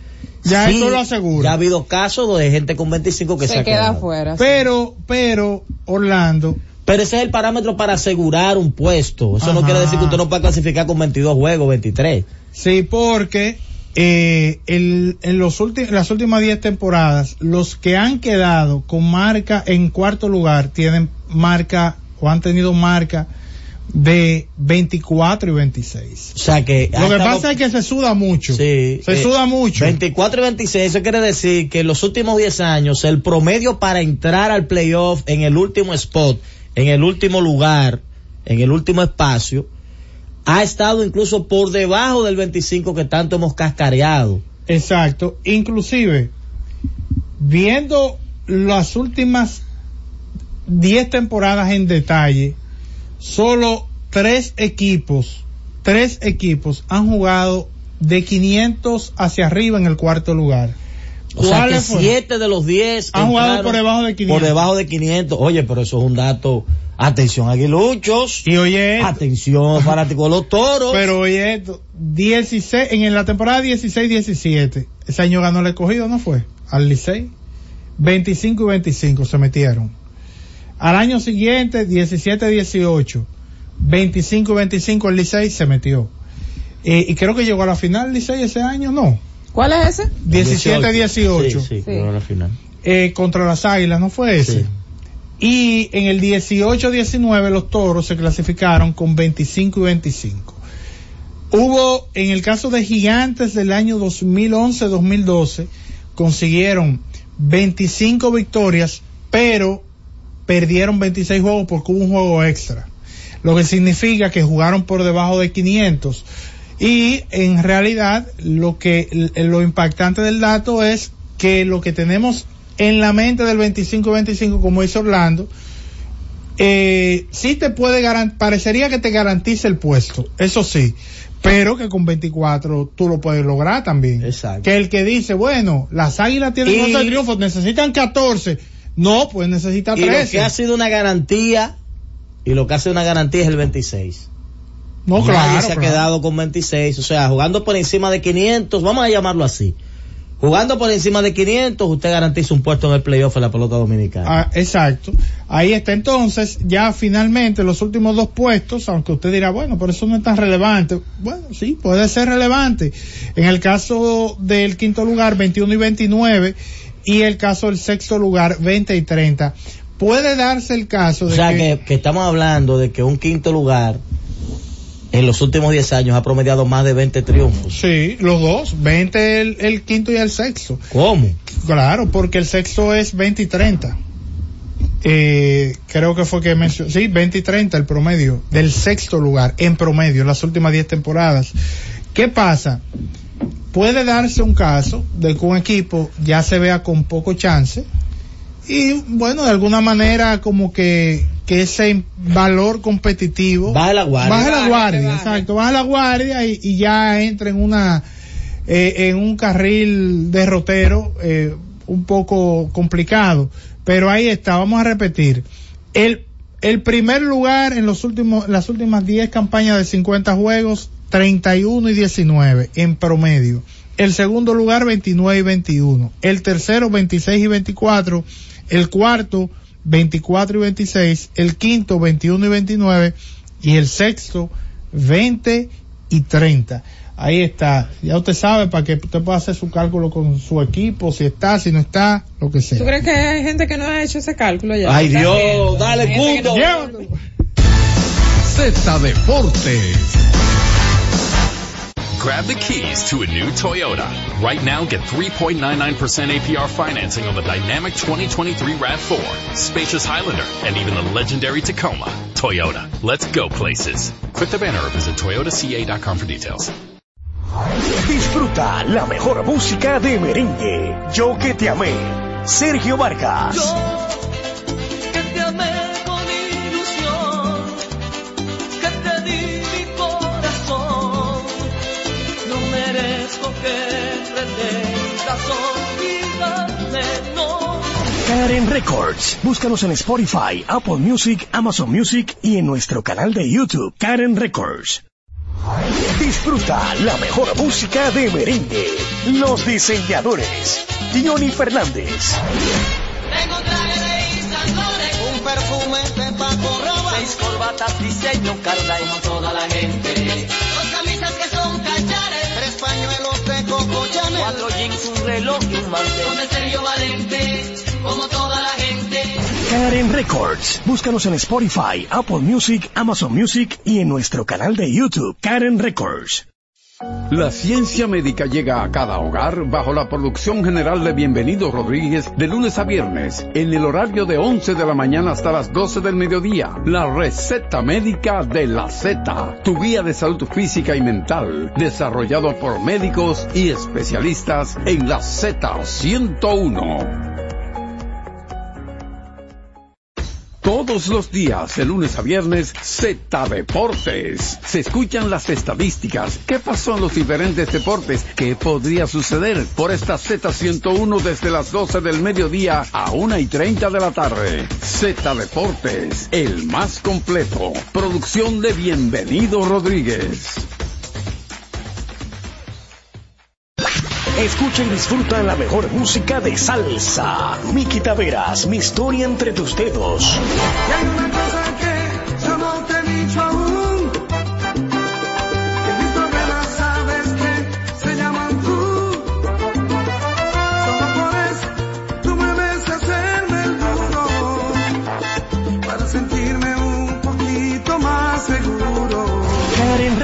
Ya Sí, eso lo aseguro. Ya ha habido casos de gente con 25 que se, Se ha queda quedado. afuera. sí. Pero, pero, Orlando, Pero ese es el parámetro para asegurar un puesto. Eso no quiere decir que usted no pueda clasificar con 22 juegos, 23. sí, porque eh, el- en los últimos, las últimas 10 temporadas, los que han quedado con marca en cuarto lugar tienen marca o han tenido marca de 24 y 26. O sea que... Lo que pasa es que se suda mucho. Sí. Se eh, suda mucho. 24 y 26, eso quiere decir que en los últimos 10 años el promedio para entrar al playoff en el último spot, en el último lugar, en el último espacio, ha estado incluso por debajo del 25 que tanto hemos cascareado. Exacto. Inclusive, viendo las últimas 10 temporadas en detalle, solo tres equipos, tres equipos han jugado de 500 hacia arriba en el cuarto lugar. O sea que. 7 de los 10 Han jugado por debajo de 500. Por debajo de 500. Oye, pero eso es un dato. Atención, aguiluchos. Y oye, esto, Atención, fanáticos de los toros. pero oye esto, 16, en la temporada 16-17, ese año ganó el escogido, ¿no fue? Al Licey. 25 y 25 se metieron. Al año siguiente, 17-18, 25 y 25 el Licey se metió. Eh, y creo que llegó a la final Licey ese año, no. ¿Cuál es ese? 17-18. Sí, sí, llegó a la final. eh, contra las Águilas, ¿no fue ese? Sí. Y en el 18-19 los toros se clasificaron con 25 y 25. Hubo, en el caso de Gigantes del año 2011-2012, consiguieron 25 victorias, pero perdieron 26 juegos porque hubo un juego extra. Lo que significa que jugaron por debajo de 500. Y en realidad lo que lo impactante del dato es que lo que tenemos en la mente del 25-25, como dice Orlando, eh, sí te puede garantizar, parecería que te garantiza el puesto, eso sí, pero que con 24 tú lo puedes lograr también. Exacto. Que el que dice, bueno, las águilas tienen Y- 11 triunfos, necesitan 14. No, pues necesita Y lo 13. que ha sido una garantía, y lo que hace una garantía es el 26. no, Nadie claro. se ha claro. quedado con 26, o sea, jugando por encima de 500, vamos a llamarlo así. Jugando por encima de 500, usted garantiza un puesto en el playoff en la pelota dominicana. Ah, exacto. Ahí está entonces, ya finalmente los últimos dos puestos, aunque usted dirá, bueno, por eso no es tan relevante. Bueno, sí, puede ser relevante. En el caso del quinto lugar, 21 y 29, y el caso del sexto lugar, 20 y 30. Puede darse el caso o de sea, que, que, que estamos hablando de que un quinto lugar en los últimos 10 años ha promediado más de 20 triunfos. sí, los dos, 20 el, el quinto y el sexto. ¿Cómo? Claro, porque el sexto es 20 y 30. Eh, creo que fue que mencionó, sí, 20 y 30 el promedio del sexto lugar en promedio en las últimas 10 temporadas. ¿Qué pasa? Puede darse un caso de que un equipo ya se vea con poco chance y bueno, de alguna manera como que, que ese valor competitivo Baja la guardia. baja la guardia, baje. exacto, baja la guardia y, y ya entra en una eh, en un carril derrotero eh, un poco complicado. Pero ahí está, vamos a repetir. El, el primer lugar en los últimos, las últimas 10 campañas de 50 juegos, 31 y 19 en promedio. El segundo lugar, 29 y 21. El tercero, 26 y 24. El cuarto, 24 y 26. El quinto, 21 y 29. Y el sexto, 20 y 30. Ahí está. Ya usted sabe para que usted pueda hacer su cálculo con su equipo, si está, si no está, lo que sea. ¿Tú crees que hay gente que no ha hecho ese cálculo ya? Ay, Dios, viendo. dale, no- Llévatelo. Z Deportes. Grab the keys to a new Toyota. Right now, get 3.99% APR financing on the dynamic 2023 RAV4, spacious Highlander, and even the legendary Tacoma. Toyota, let's go places. Click the banner or visit toyotaca.com for details. Disfruta la mejor música de merengue. Yo que te amé. Sergio Vargas. que Karen Records. Búscanos en Spotify, Apple Music, Amazon Music y en nuestro canal de YouTube, Karen Records. Disfruta la mejor música de merengue. Los diseñadores. Johnny Fernández. Tengo un traje de un perfume de Paco Rabanne, seis corbatas diseño Carla como toda la gente, dos camisas que son cachares, tres pañuelos de Coco Chanel, cuatro jeans, un reloj y un mantel, con el Sergio Valente, Karen Records. Búscanos en Spotify, Apple Music, Amazon Music y en nuestro canal de YouTube, Karen Records. La ciencia médica llega a cada hogar bajo la producción general de Bienvenido Rodríguez de lunes a viernes en el horario de 11 de la mañana hasta las 12 del mediodía. La receta médica de la Z, tu guía de salud física y mental, desarrollado por médicos y especialistas en la Z101. Todos los días, de lunes a viernes, Z Deportes. Se escuchan las estadísticas. ¿Qué pasó en los diferentes deportes? ¿Qué podría suceder por esta Z101 desde las 12 del mediodía a 1 y 30 de la tarde? Z Deportes, el más completo. Producción de Bienvenido Rodríguez. Escucha y disfruta la mejor música de salsa. Miki Taveras, mi historia entre tus dedos.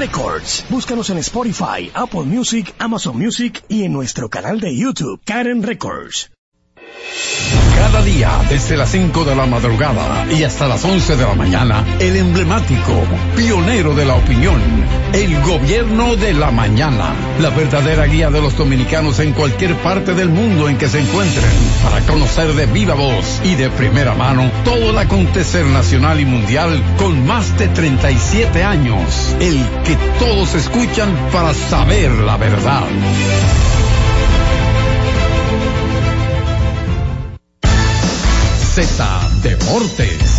Records. Búscanos en Spotify, Apple Music, Amazon Music y en nuestro canal de YouTube, Karen Records. Cada día, desde las 5 de la madrugada y hasta las 11 de la mañana, el emblemático, pionero de la opinión, el gobierno de la mañana, la verdadera guía de los dominicanos en cualquier parte del mundo en que se encuentren, para conocer de viva voz y de primera mano todo el acontecer nacional y mundial con más de 37 años, el que todos escuchan para saber la verdad. Z Deportes.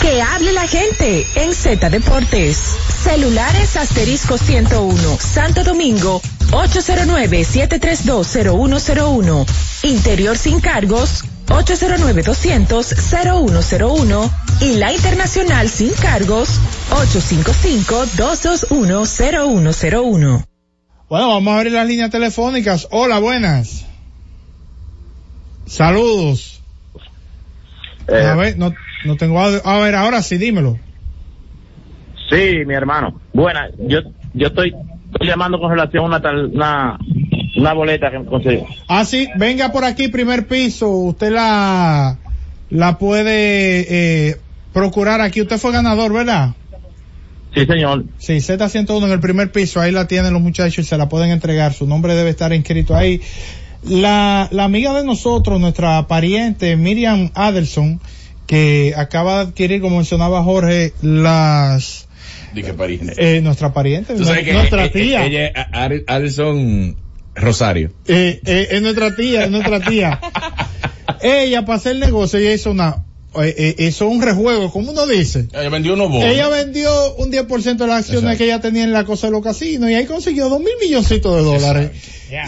Que hable la gente en Z Deportes. Celulares asterisco 101, Santo Domingo, 809-7320101. Interior sin cargos, 809-200-0101. Y la internacional sin cargos, 855-221-0101. Bueno, vamos a abrir las líneas telefónicas. Hola, buenas. Saludos. Eh, a ver, no, no tengo audio. A ver, ahora sí, dímelo. Sí, mi hermano. Buena, yo yo estoy, estoy llamando con relación a una tal, una, una boleta que me conseguí. Ah, sí, venga por aquí, primer piso. Usted la, la puede, eh, procurar aquí. Usted fue ganador, ¿verdad? Sí, señor. Sí, Z101 en el primer piso. Ahí la tienen los muchachos y se la pueden entregar. Su nombre debe estar inscrito ahí. La, la amiga de nosotros, nuestra pariente Miriam Adelson, que acaba de adquirir, como mencionaba Jorge, las, Dije pariente. eh, nuestra pariente, que nuestra eh, eh, tía. Ella Alison Rosario. Eh, eh, es nuestra tía, es nuestra tía. ella, para hacer negocio, ella hizo una, eh, hizo un rejuego, como uno dice. Ella vendió unos bonos. Ella vendió un 10% de las acciones Exacto. que ella tenía en la cosa de los casinos y ahí consiguió dos mil milloncitos de dólares.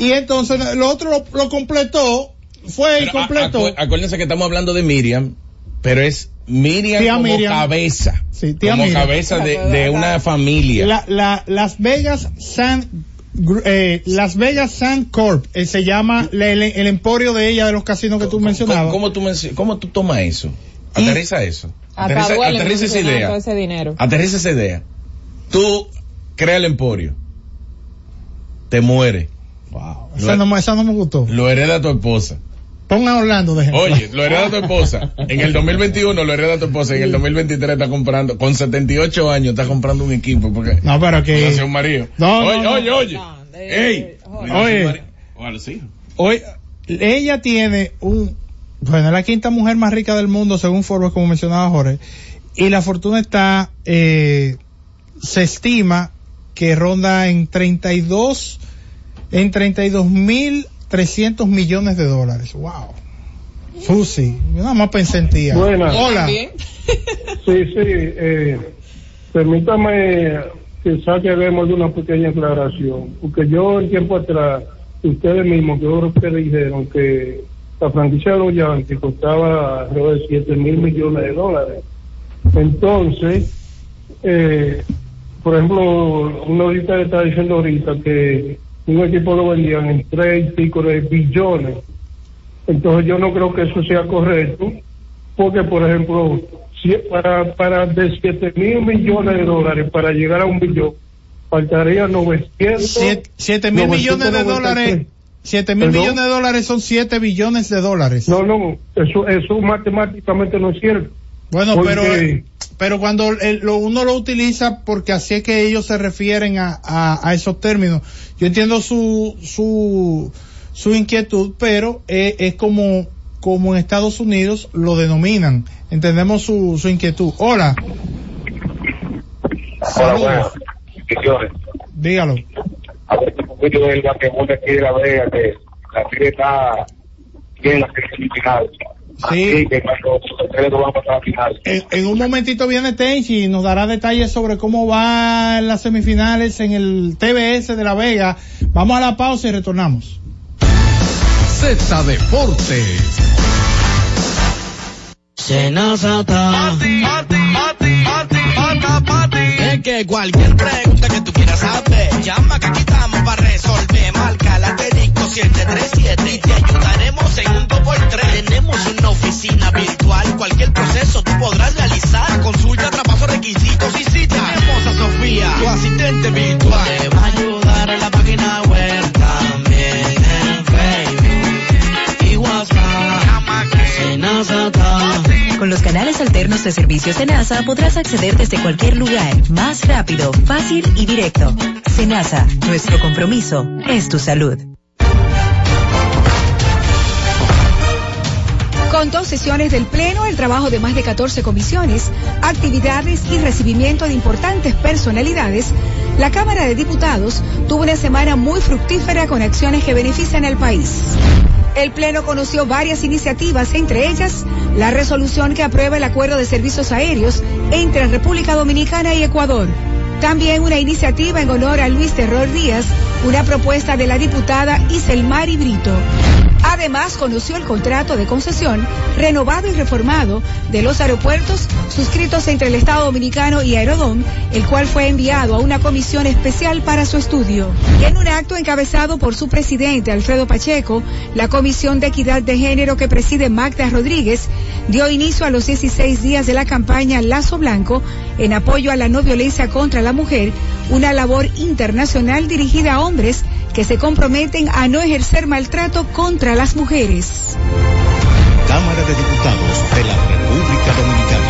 Y entonces lo otro lo, lo completó, fue y Pero a- completó. acu- acuérdense que estamos hablando de Miriam, pero es Miriam Tía como Miriam. cabeza. Sí, tía como Miriam. cabeza de, de una familia. La, la, Las Vegas Sand, Gr- eh, Las Vegas Sand Corp, eh, se llama la- el, el emporio de ella de los casinos que tú mencionabas. ¿Cómo, cómo tú, cómo tú tomas eso? Aterriza eso. Aterriza, esa idea. ese dinero. Aterriza esa idea. Tú creas el emporio. Te muere. Esa no, me- esa no me gustó. Lo hereda tu esposa. Ponga a Orlando de ejemplo. Oye, lo hereda tu esposa. En el 2021 lo hereda tu esposa. En el 2023 está comprando, con 78 años, está comprando un equipo. Porque No, pero que- Nació un marido. No, no, oye, no. oye, oye. Ey. Oye. O a los hijos. Hoy, ella tiene un, bueno, es la quinta mujer más rica del mundo según Forbes, como mencionaba Jorge, y la fortuna está, eh, se estima que ronda en 32, en 32 mil 300 millones de dólares. Wow. Susi, yo nada más pensé en ti. Buenas. Hola. Sí, sí, eh, permítame que saque demos de una pequeña aclaración, porque yo en tiempo atrás, ustedes mismos, que yo creo que dijeron que la franquicia de los Yankees costaba alrededor de 7 mil millones de dólares. Entonces, eh, por ejemplo, uno ahorita está diciendo ahorita que un equipo lo vendían en tres y pico de billones. Entonces yo no creo que eso sea correcto, porque por ejemplo, si para, para de 7 mil millones de dólares para llegar a un billón, faltaría 900. 7 mil millones de dólares. 7 mil millones de dólares son 7 billones de dólares. No, no, eso, eso matemáticamente no es cierto. Bueno, Porque- pero, pero cuando el- lo, uno lo utiliza porque así es que ellos se refieren a, a, a esos términos. Yo entiendo su, su, su inquietud, pero es como, como en Estados Unidos lo denominan. Entendemos su, su inquietud. Hola. Hola, buenas. Dígalo. A ver, un poquito del basquetbol de aquí de La Vega, que la serie está bien, la serie semifinal. Así que cuando ustedes no van a pasar a la final. En, en un momentito viene Tenchi y nos dará detalles sobre cómo van las semifinales en el TBS de La Vega. Vamos a la pausa y retornamos. Z Deportes. Es que cualquier pregunta que tú quieras saber, llama que aquí estamos para resolver. Marca la asterisco 737 y te ayudaremos en un 2x3. Tenemos una oficina virtual, cualquier proceso tú podrás realizar. Consulta, traspaso, requisitos y cita. Tenemos a Sofía, tu asistente virtual. Te va a ayudar en la página web también en Facebook y WhatsApp. Con los canales alternos de servicios de NASA podrás acceder desde cualquier lugar, más rápido, fácil y directo. NASA, nuestro compromiso es tu salud. Con dos sesiones del Pleno, el trabajo de más de 14 comisiones, actividades y recibimiento de importantes personalidades, la Cámara de Diputados tuvo una semana muy fructífera con acciones que benefician al país. El Pleno conoció varias iniciativas, entre ellas la resolución que aprueba el acuerdo de servicios aéreos entre República Dominicana y Ecuador. También una iniciativa en honor a Luis Terror Díaz, una propuesta de la diputada Iselmari Brito. Además, conoció el contrato de concesión renovado y reformado de los aeropuertos suscritos entre el Estado Dominicano y Aerodón, el cual fue enviado a una comisión especial para su estudio. Y en un acto encabezado por su presidente Alfredo Pacheco, la Comisión de Equidad de Género que preside Magda Rodríguez dio inicio a los 16 días de la campaña Lazo Blanco en apoyo a la no violencia contra la mujer, una labor internacional dirigida a hombres que se comprometen a no ejercer maltrato contra las mujeres. Cámara de Diputados de la República Dominicana.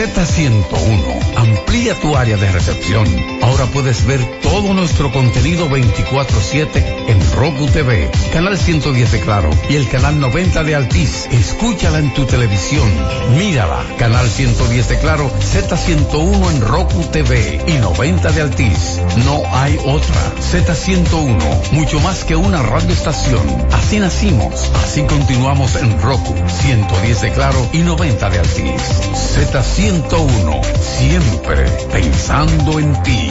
Z101 amplía tu área de recepción. Ahora puedes ver todo nuestro contenido 24/7 en Roku TV, canal 110 de Claro y el canal 90 de Altiz. Escúchala en tu televisión. Mírala, canal 110 de Claro, Z101 en Roku TV y 90 de Altiz. No hay otra. Z101, mucho más que una radioestación. Así nacimos, así continuamos en Roku, 110 de Claro y 90 de Altiz. Z101, siempre pensando en ti.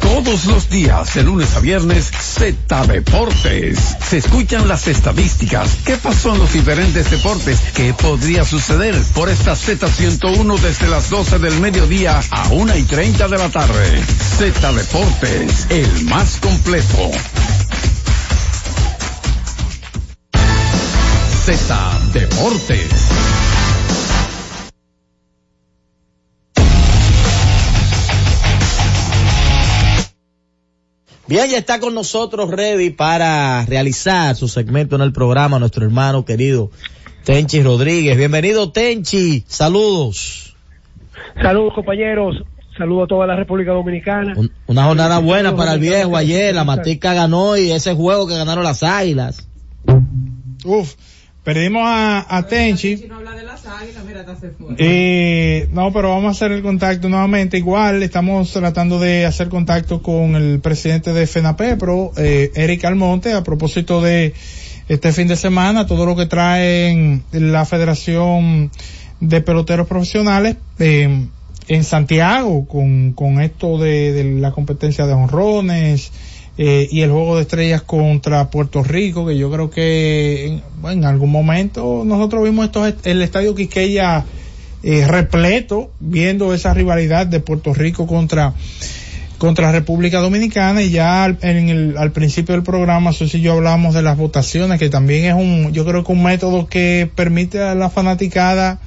Todos los días, de lunes a viernes, Z Deportes. Se escuchan las estadísticas. ¿Qué pasó en los diferentes deportes? ¿Qué podría suceder por esta Z101 desde las 12 del mediodía a 1 y 30 de la tarde? Z Deportes, el más completo. Z Deportes. Bien, ya está con nosotros ready para realizar su segmento en el programa nuestro hermano querido Tenchi Rodríguez. Bienvenido Tenchi, saludos. Saludos compañeros, saludos a toda la República Dominicana. Un- una jornada buena para el viejo ayer, la Matica ganó y ese juego que ganaron las Águilas. Uf, perdimos a, a Tenchi. Eh, no, pero vamos a hacer el contacto nuevamente. Igual estamos tratando de hacer contacto con el presidente de FENAPEPRO, eh, Eric Almonte, a propósito de este fin de semana, todo lo que trae la Federación de Peloteros Profesionales eh, en Santiago con, con esto de, de la competencia de honrones. Eh, y el juego de estrellas contra Puerto Rico, que yo creo que en, en algún momento nosotros vimos esto, el estadio Quiqueya eh, repleto, viendo esa rivalidad de Puerto Rico contra contra República Dominicana. Y ya al, en el, al principio del programa Susi y yo hablamos de las votaciones que también es un yo creo que un método que permite a la fanaticada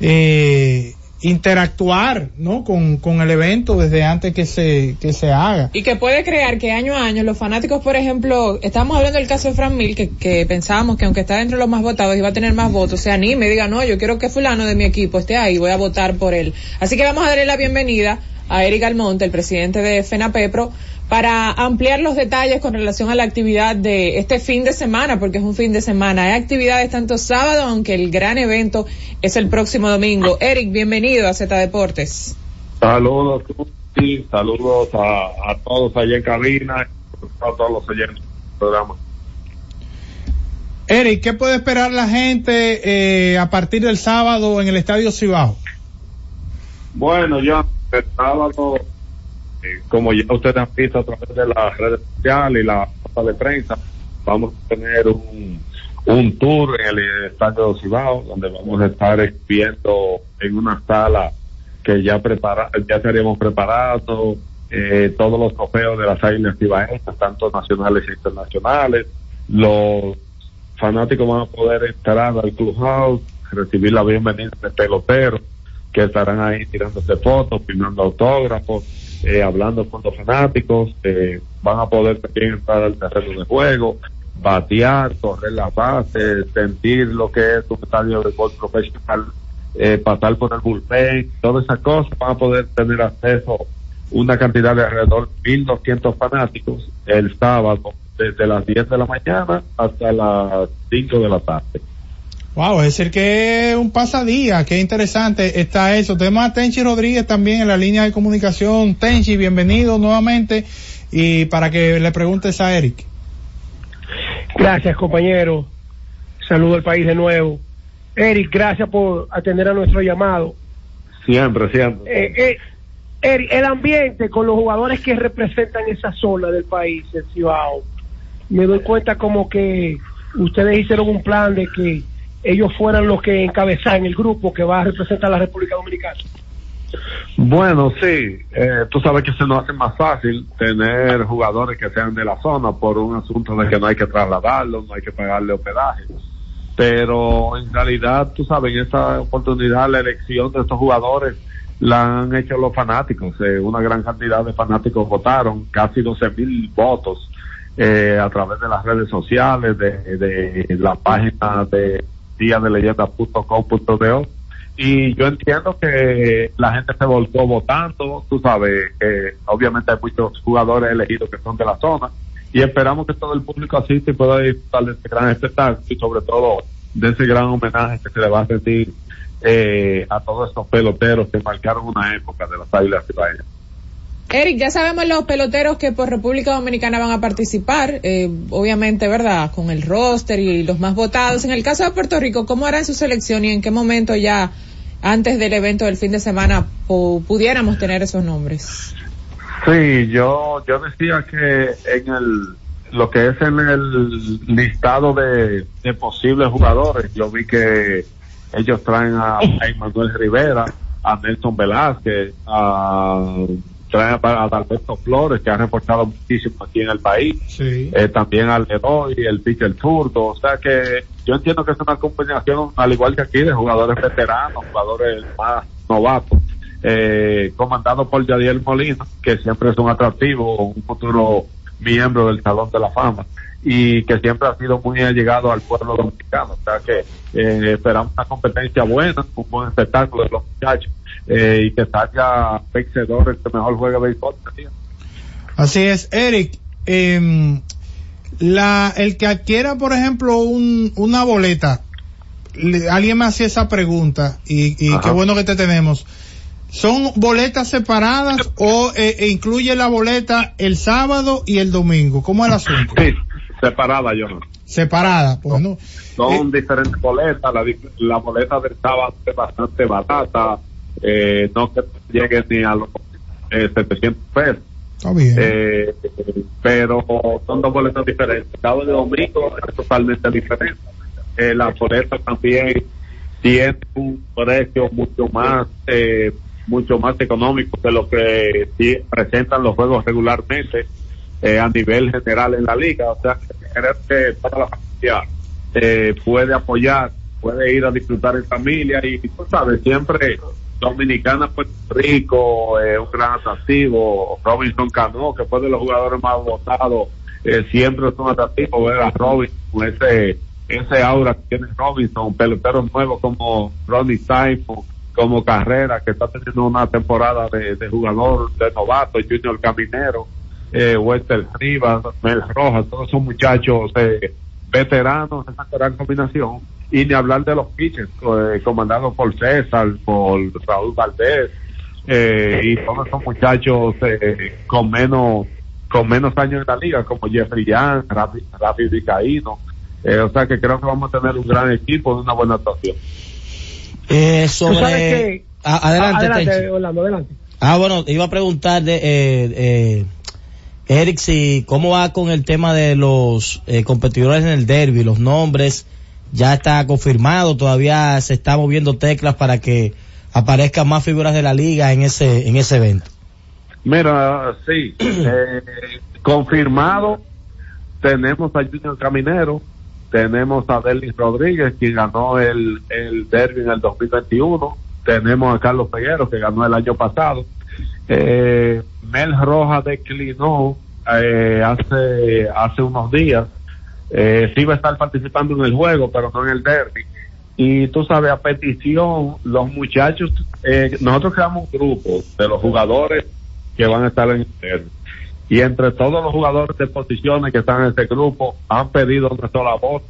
eh, interactuar no con, con el evento desde antes que se que se haga Y que puede crear que año a año los fanáticos, por ejemplo, estamos hablando del caso de Fran Mil, que, que pensábamos que aunque está dentro de los más votados iba a tener más votos, se anime diga, no, yo quiero que fulano de mi equipo esté ahí, voy a votar por él. Así que vamos a darle la bienvenida a Eric Almonte, el presidente de FENAPEPRO, para ampliar los detalles con relación a la actividad de este fin de semana, porque es un fin de semana. Hay actividades tanto sábado, aunque el gran evento es el próximo domingo. Eric, bienvenido a Z Deportes. Saludos, sí, saludos a, a todos allá en cabina, a todos los oyentes del programa. Eric, ¿qué puede esperar la gente eh, a partir del sábado en el Estadio Cibao? Bueno, ya el sábado, eh, como ya ustedes han visto a través de las redes sociales y la nota de prensa, vamos a tener un, un tour en el Estadio Cibao, donde vamos a estar exhibiendo en una sala que ya prepara, ya estaríamos preparados eh, todos los trofeos de las águilas cibaeñas, tanto nacionales e internacionales. Los fanáticos van a poder entrar al clubhouse, recibir la bienvenida de peloteros que estarán ahí tirándose fotos, firmando autógrafos, eh, hablando con los fanáticos, eh, van a poder también entrar al terreno de juego, batear, correr la base, sentir lo que es un estadio de béisbol profesional, eh, pasar por el bullpen, todas esas cosas, van a poder tener acceso una cantidad de alrededor de 1.200 fanáticos el sábado, desde las 10 de la mañana hasta las 5 de la tarde. Wow, es decir que es un pasadía, qué interesante está eso. Tenemos a Tenchi Rodríguez también en la línea de comunicación. Tenchi, bienvenido nuevamente y para que le preguntes a Eric. Gracias, compañero. Saludo al país de nuevo. Eric, gracias por atender a nuestro llamado. Siempre, siempre. Eh, eh, Eric, el ambiente con los jugadores que representan esa zona del país, el Cibao, me doy cuenta como que ustedes hicieron un plan de que ellos fueran los que encabezaran el grupo que va a representar la República Dominicana. Bueno, sí, eh, tú sabes que se nos hace más fácil tener jugadores que sean de la zona por un asunto de que no hay que trasladarlos, no hay que pagarle hospedaje. Pero en realidad, tú sabes, en esta oportunidad la elección de estos jugadores la han hecho los fanáticos. Eh, una gran cantidad de fanáticos votaron, casi 12 mil votos eh, a través de las redes sociales, de, de la página de día de y yo entiendo que la gente se volcó votando, tú sabes, que obviamente hay muchos jugadores elegidos que son de la zona y esperamos que todo el público asista y pueda disfrutar de este gran espectáculo y sobre todo de ese gran homenaje que se le va a sentir eh, a todos estos peloteros que marcaron una época de las Águilas Cibaeñas. Eric, ya sabemos los peloteros que por República Dominicana van a participar, eh, obviamente, ¿verdad? Con el roster y los más votados. En el caso de Puerto Rico, ¿cómo harán su selección y en qué momento ya, antes del evento del fin de semana, pu- pudiéramos tener esos nombres? Sí, yo, yo decía que en el, lo que es en el listado de, posibles jugadores, yo vi que ellos traen a, a Emanuel Rivera, a Nelson Velázquez, a, traen a, a Alberto Flores, que han reportado muchísimo aquí en el país, Sí. eh, también al Leroy, el pitcher zurdo, o sea que yo entiendo que es una combinación, al igual que aquí, de jugadores veteranos, jugadores más novatos, eh, comandado por Yadiel Molina, que siempre es un atractivo, un futuro miembro del Salón de la Fama, y que siempre ha sido muy allegado al pueblo dominicano, o sea que eh, esperamos una competencia buena, un buen espectáculo de los muchachos, eh, y que salga vencedor el que mejor juegue béisbol. ¿sí? Así es, Eric. em, la, el que adquiera, por ejemplo, un, una boleta, le- alguien me hacía esa pregunta y, qué bueno que te tenemos. ¿Son boletas separadas o eh, e incluye la boleta el sábado y el domingo? ¿Cómo es el asunto? Sí, separada yo no. Separada, pues no. Son diferentes boletas, la, la boleta del sábado es bastante barata, eh, no que llegue ni a los eh, 700 pesos. Eh, pero son dos boletas diferentes. Sábado y domingo es totalmente diferente. Eh, la boleta también tiene un precio mucho más, eh, mucho más económico que lo que presentan los juegos regularmente eh, a nivel general en la liga. O sea, creo que toda la familia eh, puede apoyar, puede ir a disfrutar en familia y tú sabes, siempre Dominicana, Puerto Rico, eh, un gran atractivo, Robinson Cano, que fue de los jugadores más votados, eh, siempre es un atractivo ver a Robinson ese, ese aura que tiene Robinson, peloteros nuevos como Ronnie Simon, como Carrera, que está teniendo una temporada de, de jugador de novato, Junior Caminero, eh, Wester Rivas, Mel Rojas, todos esos muchachos eh, veteranos, esa gran combinación. Y ni hablar de los pitchers, eh, comandados por César, por Raúl Valdés, eh, y todos esos muchachos eh, con menos con menos años en la liga, como Jeffrey Young, Rafi, Rafi. Eh, o sea que creo que vamos a tener un gran equipo de una buena actuación. Eh, sobre... que- A- adelante, adelante, Tenchi. Orlando, adelante. Ah, bueno, iba a preguntar de eh, eh, Eric si cómo va con el tema de los eh, competidores en el derby, los nombres, ya está confirmado, todavía se está moviendo teclas para que aparezcan más figuras de la liga en ese en ese evento. Mira, sí, eh, confirmado, tenemos a Junior Caminero, tenemos a Delis Rodríguez, quien ganó el, el derby en el 2021, tenemos a Carlos Peguero, que ganó el año pasado, eh, Mel Rojas declinó eh, hace, hace unos días, eh, sí va a estar participando en el juego, pero no en el derby. Y tú sabes, a petición, los muchachos, eh, nosotros creamos un grupo de los jugadores que van a estar en el derby. Y entre todos los jugadores de posiciones que están en este grupo, han pedido una sola voz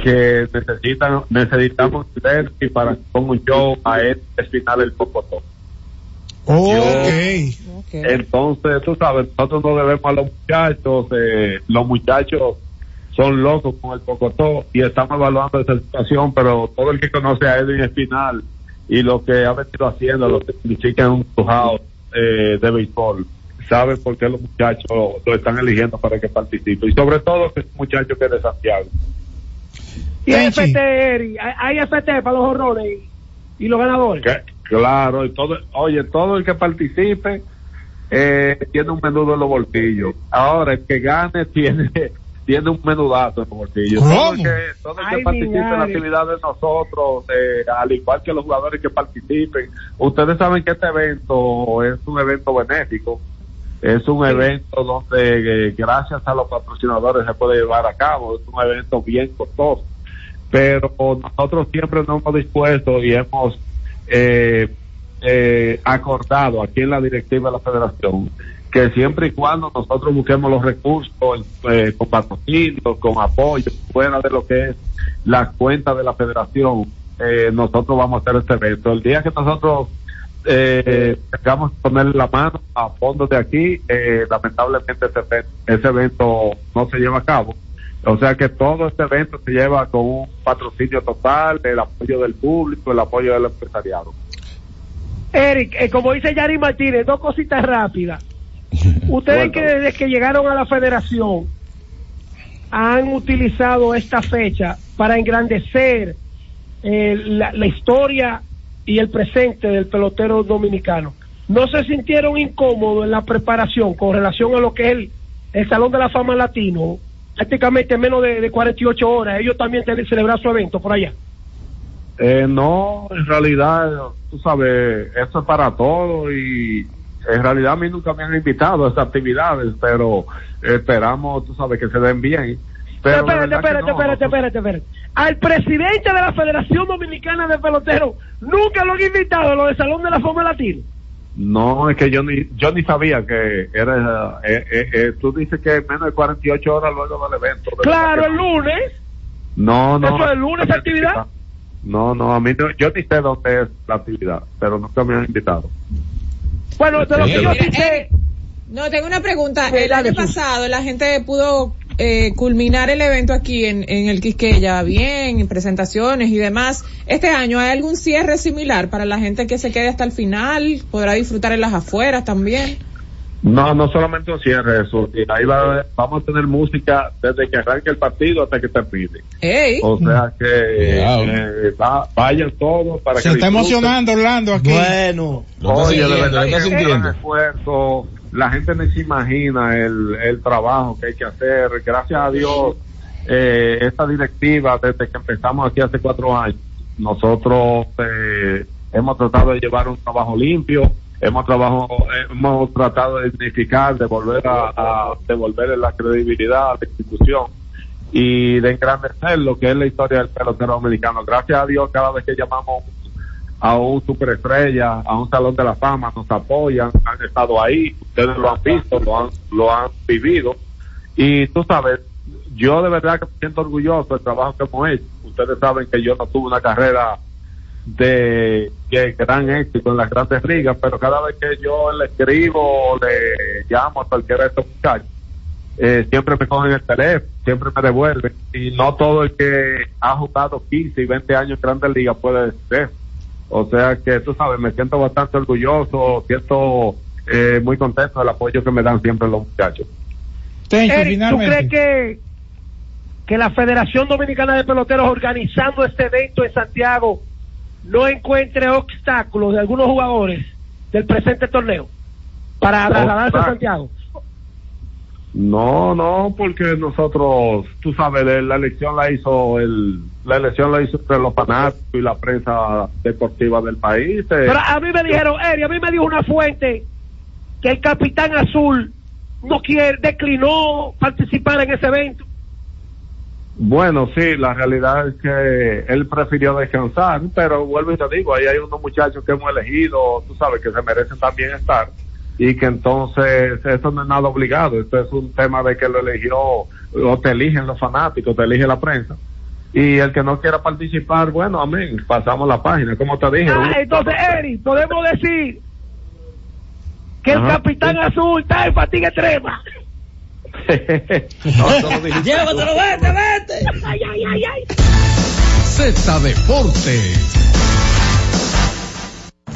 que necesitan, necesitamos el derby para que ponga un show a este final del Pocotó. Entonces, tú sabes, nosotros no debemos a los muchachos, eh, los muchachos son locos con el Pocotó y estamos evaluando esa situación, pero todo el que conoce a Edwin Espinal y lo que ha venido haciendo, lo que significa en un crujado eh, de béisbol, sabe por qué los muchachos lo están eligiendo para que participe y sobre todo que es un muchacho que es de Santiago. Y FT, Eri, hay hay FT para los horrores y, los ganadores. Claro, y todo, oye, todo el que participe eh, tiene un menudo en los bolsillos. Ahora, el que gane tiene tiene un menudazo en los bolsillos. Todo el que, todo el que Ay, participe en la actividad de nosotros, eh, al igual que los jugadores que participen, ustedes saben que este evento es un evento benéfico. Es un evento donde, eh, gracias a los patrocinadores, se puede llevar a cabo. Es un evento bien costoso pero nosotros siempre nos hemos dispuesto y hemos eh, eh, acordado aquí en la directiva de la federación que siempre y cuando nosotros busquemos los recursos eh, con patrocinio, con apoyo, fuera de lo que es la cuenta de la federación, eh, nosotros vamos a hacer este evento. El día que nosotros eh, tengamos que ponerle la mano a fondos de aquí, eh, lamentablemente ese, evento- ese evento no se lleva a cabo. O sea que todo este evento se lleva con un patrocinio total, el apoyo del público, el apoyo del empresariado. Eric, eh, como dice Yari Martínez, dos cositas rápidas. Ustedes que desde que llegaron a la federación han utilizado esta fecha para engrandecer eh, la, la historia y el presente del pelotero dominicano. ¿No se sintieron incómodos en la preparación con relación a lo que es el, el Salón de la Fama Latino? Prácticamente en menos de, de 48 horas, ellos también tienen que celebrar su evento por allá. Eh, no, en realidad, tú sabes, eso es para todo y en realidad a mí nunca me han invitado a estas actividades, pero esperamos, tú sabes, que se den bien. Pero espérate, espérate, no, espérate, espérate, espérate. Al presidente de la Federación Dominicana de Peloteros nunca lo han invitado a lo del Salón de la Fama Latino. No, es que yo ni, yo ni sabía que era, eh, eh, eh, tú dices que menos de 48 horas luego del evento. Claro, el no. lunes. No, no. ¿Eso es el lunes, esa actividad? No, no, a mí no, yo ni sé dónde es la actividad, pero nunca me han invitado. Bueno, de lo que yo sí sé, No, tengo una pregunta. El año pasado la gente pudo eh, culminar el evento aquí en, en el Quisqueya bien, en presentaciones y demás. Este año hay algún cierre similar para la gente que se quede hasta el final, podrá disfrutar en las afueras también. No, no solamente un cierre, eso. y Ahí va- vamos a tener música desde que arranque el partido hasta que termine. Ey. O sea que eh, va- vayan todos para Se que está disfruten. emocionando Orlando aquí. Bueno. Oye, de verdad que es un gran esfuerzo. La gente no se imagina el, el trabajo que hay que hacer. Gracias a Dios, eh, esta directiva, desde que empezamos aquí hace cuatro años, nosotros eh, hemos tratado de llevar un trabajo limpio, hemos trabajo, eh, hemos tratado de dignificar, de volver a, a la credibilidad a la institución y de engrandecer lo que es la historia del pelotero dominicano. Gracias a Dios, cada vez que llamamos a un superestrella, a un salón de la fama, nos apoyan, han estado ahí, ustedes lo han visto, lo han, lo han vivido. Y tú sabes, yo de verdad que me siento orgulloso del trabajo que hemos hecho. Ustedes saben que yo no tuve una carrera de, de gran éxito en las grandes ligas, pero cada vez que yo le escribo o le llamo a cualquiera de estos muchachos, eh, siempre me cogen el teléfono, siempre me devuelven. Y no todo el que ha jugado 15 y 20 años en grandes ligas puede ser. O sea que tú sabes, me siento bastante orgulloso, siento eh, muy contento del apoyo que me dan siempre los muchachos. Eric, ¿tú crees que, que la Federación Dominicana de Peloteros organizando este evento en Santiago no encuentre obstáculos de algunos jugadores del presente torneo para trasladarse a. Santiago? No, no, porque nosotros, tú sabes, la la elección la hizo el, la elección la hizo entre los fanáticos y la prensa deportiva del país. eh. Pero a mí me dijeron, Eri, a mí me dijo una fuente que el capitán azul no quiere, declinó participar en ese evento. Bueno, sí, la realidad es que él prefirió descansar, pero vuelvo y te digo, ahí hay unos muchachos que hemos elegido, tú sabes, que se merecen también estar y que entonces esto no es nada obligado, esto es un tema de que lo eligió o te eligen los fanáticos, te elige la prensa. Y el que no quiera participar, bueno, amén, pasamos la página, como te dije. Ah, entonces, Eri, podemos decir que el capitán azul está en fatiga extrema. Llévatelo, vete, vete. Ay, ay, ay, ay. Z Deportes.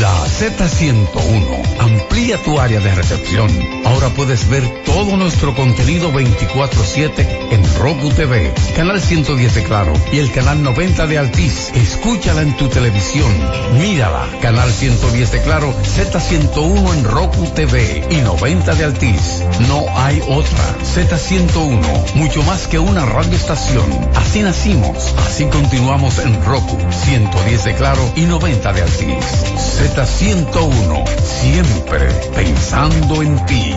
La Z101 amplía tu área de recepción. Ahora puedes ver todo nuestro contenido 24/7 en Roku TV, canal 110 de Claro y el canal 90 de Altiz. Escúchala en tu televisión. Mírala, canal 110 de Claro, Z101 en Roku TV y 90 de Altiz. No hay otra. Z101, mucho más que una radioestación. Así nacimos, así continuamos en Roku, 110 de Claro y 90 de Altiz. Z101, siempre pensando en ti.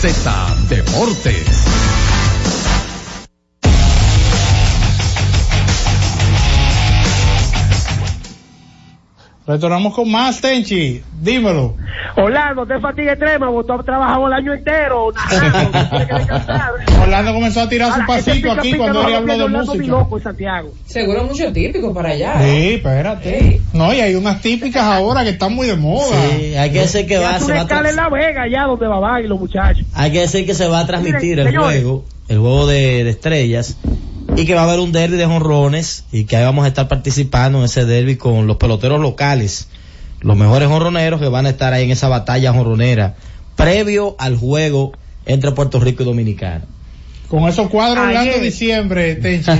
Z Deportes. Retornamos con más, Tenchi. Dímelo. Orlando, de fatiga extrema, has trabajado el año entero. Orlando comenzó a tirar su pasito aquí cuando él habló de Orlando música. loco Santiago. Seguro mucho típico para allá. Sí, espérate. No, y hay unas típicas ahora que están muy de moda. Sí, hay que decir que Ya va, se va a tra- en La Vega, allá donde va y los muchachos. hay que decir que se va a transmitir Miren, el señores. juego, el juego de, de estrellas, y que va a haber un derby de jonrones, y que ahí vamos a estar participando en ese derby con los peloteros locales, los mejores jonroneros que van a estar ahí en esa batalla jonronera, previo al juego entre Puerto Rico y Dominicana. Con esos cuadros Ayer. Orlando diciembre, Tenchi,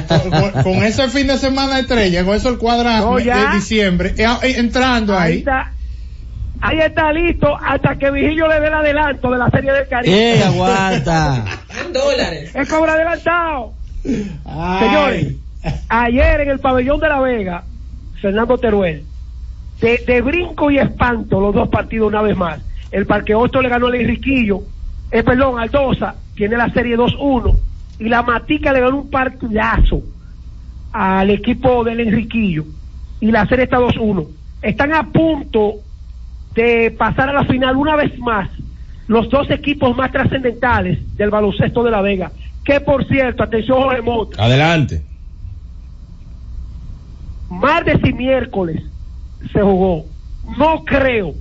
con, ese fin de semana de estrella, con eso el cuadro No, de diciembre, eh, eh, entrando Ahí ahí. está. Ahí está listo hasta que Vigilio le dé el adelanto de la Serie del Caribe. ¡Eh, aguanta! En dólares. El cobra adelantado. Señores, ayer en el pabellón de La Vega, Fernando Teruel, de, de brinco y espanto los dos partidos una vez más. El Parque Osto le ganó al Enriquillo, eh, perdón, Aldosa, tiene la serie 2-1, y la Matica le ganó un partidazo al equipo del Enriquillo, y la serie está 2-1. Están a punto de pasar a la final una vez más los dos equipos más trascendentales del baloncesto de La Vega, que por cierto, atención Jorge Mota, Adelante. martes y miércoles se jugó. No creo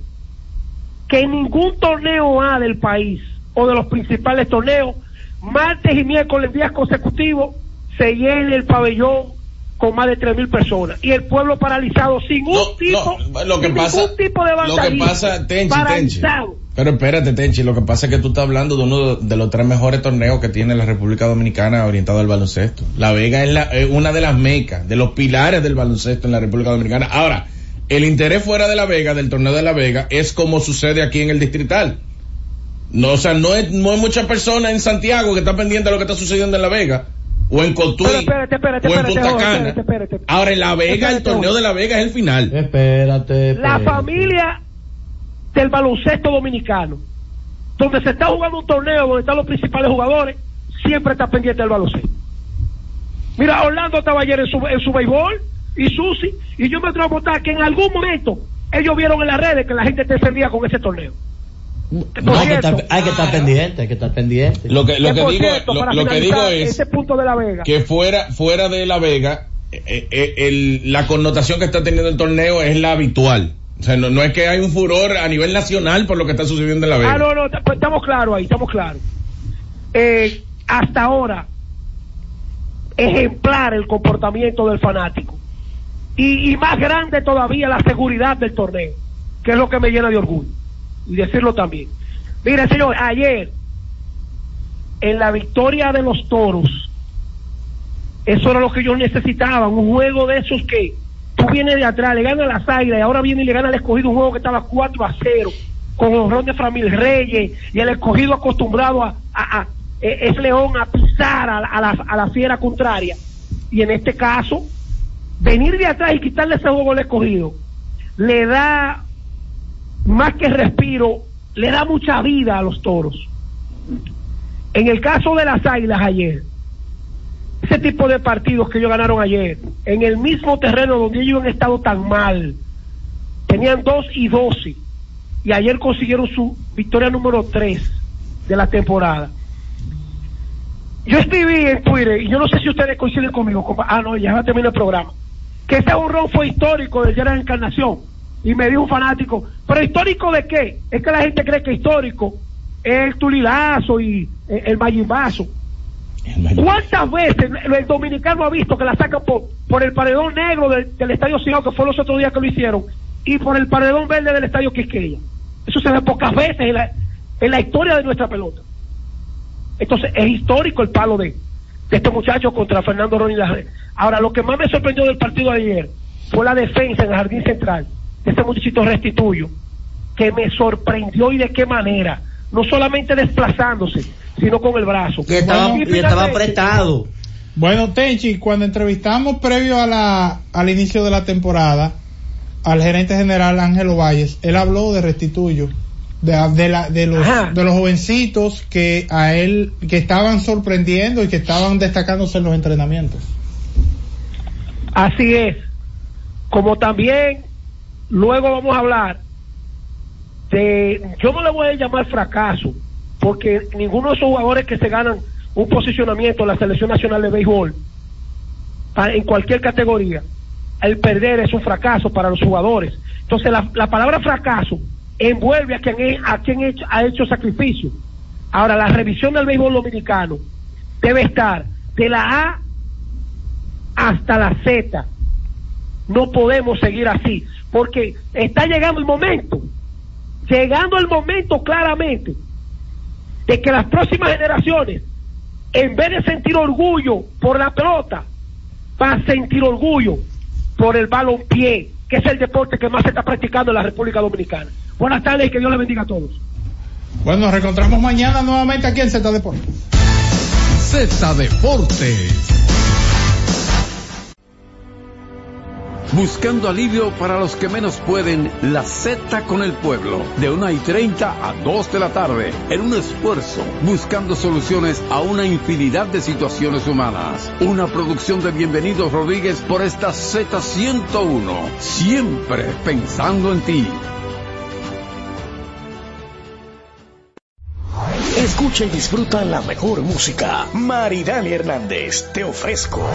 que en ningún torneo A del país o de los principales torneos, martes y miércoles días consecutivos, se llene el pabellón con más de tres mil personas y el pueblo paralizado sin un tipo, Lo que sin pasa, ningún tipo de lo que pasa, Tenchi, Tenchi. Pero espérate, Tenchi, lo que pasa es que tú estás hablando de uno de los tres mejores torneos que tiene la República Dominicana orientado al baloncesto. La Vega es, la, es una de las mecas, de los pilares del baloncesto en la República Dominicana. Ahora, el interés fuera de La Vega, del torneo de La Vega, es como sucede aquí en el distrital. No, o sea, no es, no hay muchas personas en Santiago que están pendientes de lo que está sucediendo en La Vega, o en Cotuí, Pero espérate, espérate, o en Punta Jorge, Cana. espérate, espérate. Ahora, en La Vega, el torneo de La Vega es el final. Espérate, La familia del baloncesto dominicano, donde se está jugando un torneo donde están los principales jugadores, siempre está pendiente del baloncesto. Mira, Orlando estaba ayer en su, en su béisbol y Susi, y yo me atrevo a votar que en algún momento ellos vieron en las redes que la gente te encendía con ese torneo. No, hay, que estar, hay que estar pendiente, hay que estar pendiente. Lo que, lo que que por digo, cierto, lo, que digo es ese punto de la Vega. que fuera, fuera de La Vega, eh, eh, el- la connotación que está teniendo el torneo es la habitual. O sea, no, no es que hay un furor a nivel nacional por lo que está sucediendo en La Vega. Ah, no, no, pues estamos claros ahí, estamos claros. Eh, hasta ahora, ejemplar el comportamiento del fanático. Y, y más grande todavía la seguridad del torneo, que es lo que me llena de orgullo. Y decirlo también. Mire, señor, ayer en la victoria de los toros, eso era lo que ellos necesitaban, un juego de esos que tú vienes de atrás, le gana a las águilas y ahora viene y le gana al escogido un juego que estaba 4 a 0 con honrón de Framil Reyes y el escogido acostumbrado a, a- a- e- es León a pisar a, a la, a la fiera contraria. Y en este caso, venir de atrás y quitarle ese juego al escogido le da más que respiro, le da mucha vida a los toros. En el caso de las águilas ayer, ese tipo de partidos que ellos ganaron ayer, en el mismo terreno donde ellos han estado tan mal, tenían 2 y 12, y ayer consiguieron su victoria número 3 de la temporada. Yo escribí en Twitter, y yo no sé si ustedes coinciden conmigo, compa- ah, no, ya terminó el programa, que ese honrón fue histórico de la Encarnación. Y me dijo un fanático, ¿pero histórico de qué? Es que la gente cree que histórico es el Tulilazo y eh, el Mayimbazo. ¿Cuántas veces el dominicano ha visto que la sacan por, por el paredón negro del, del Estadio Ciudad, que fue los otros días que lo hicieron, y por el paredón verde del Estadio Quisqueya? Eso se ve pocas veces en la, en la historia de nuestra pelota. Entonces, es histórico el palo de, de este muchacho contra Fernando Ronnie Larre. Ahora, lo que más me sorprendió del partido de ayer fue la defensa en el jardín central de este muchachito restituyo, que me sorprendió y de qué manera. No solamente desplazándose, sino con el brazo. Y estaba- Bueno, y estaba apretado. Bueno, Tenchi, cuando entrevistamos previo a la, al inicio de la temporada al gerente general Ángelo Valles, él habló de restituyo, de, de, la- de los, Ajá. de los jovencitos que a él, que estaban sorprendiendo y que estaban destacándose en los entrenamientos. Así es. Como también luego vamos a hablar de, yo no le voy a llamar fracaso, porque ninguno de esos jugadores que se ganan un posicionamiento en la selección nacional de béisbol, en cualquier categoría, el perder es un fracaso para los jugadores. Entonces la, la palabra fracaso envuelve a quien, a quien ha hecho sacrificio. Ahora, la revisión del béisbol dominicano debe estar de la A hasta la Z. No podemos seguir así, porque está llegando el momento, llegando el momento claramente de que las próximas generaciones, en vez de sentir orgullo por la pelota, van a sentir orgullo por el balompié, que es el deporte que más se está practicando en la República Dominicana. Buenas tardes y que Dios les bendiga a todos. Bueno, nos reencontramos mañana nuevamente aquí en Z Deportes. Z Deportes. Buscando alivio para los que menos pueden, la Z con el pueblo, de 1 y 30 a 2 de la tarde, en un esfuerzo, buscando soluciones a una infinidad de situaciones humanas. Una producción de Bienvenidos Rodríguez por esta Z101, siempre pensando en ti. Escucha y disfruta la mejor música. Maridani Hernández, te ofrezco.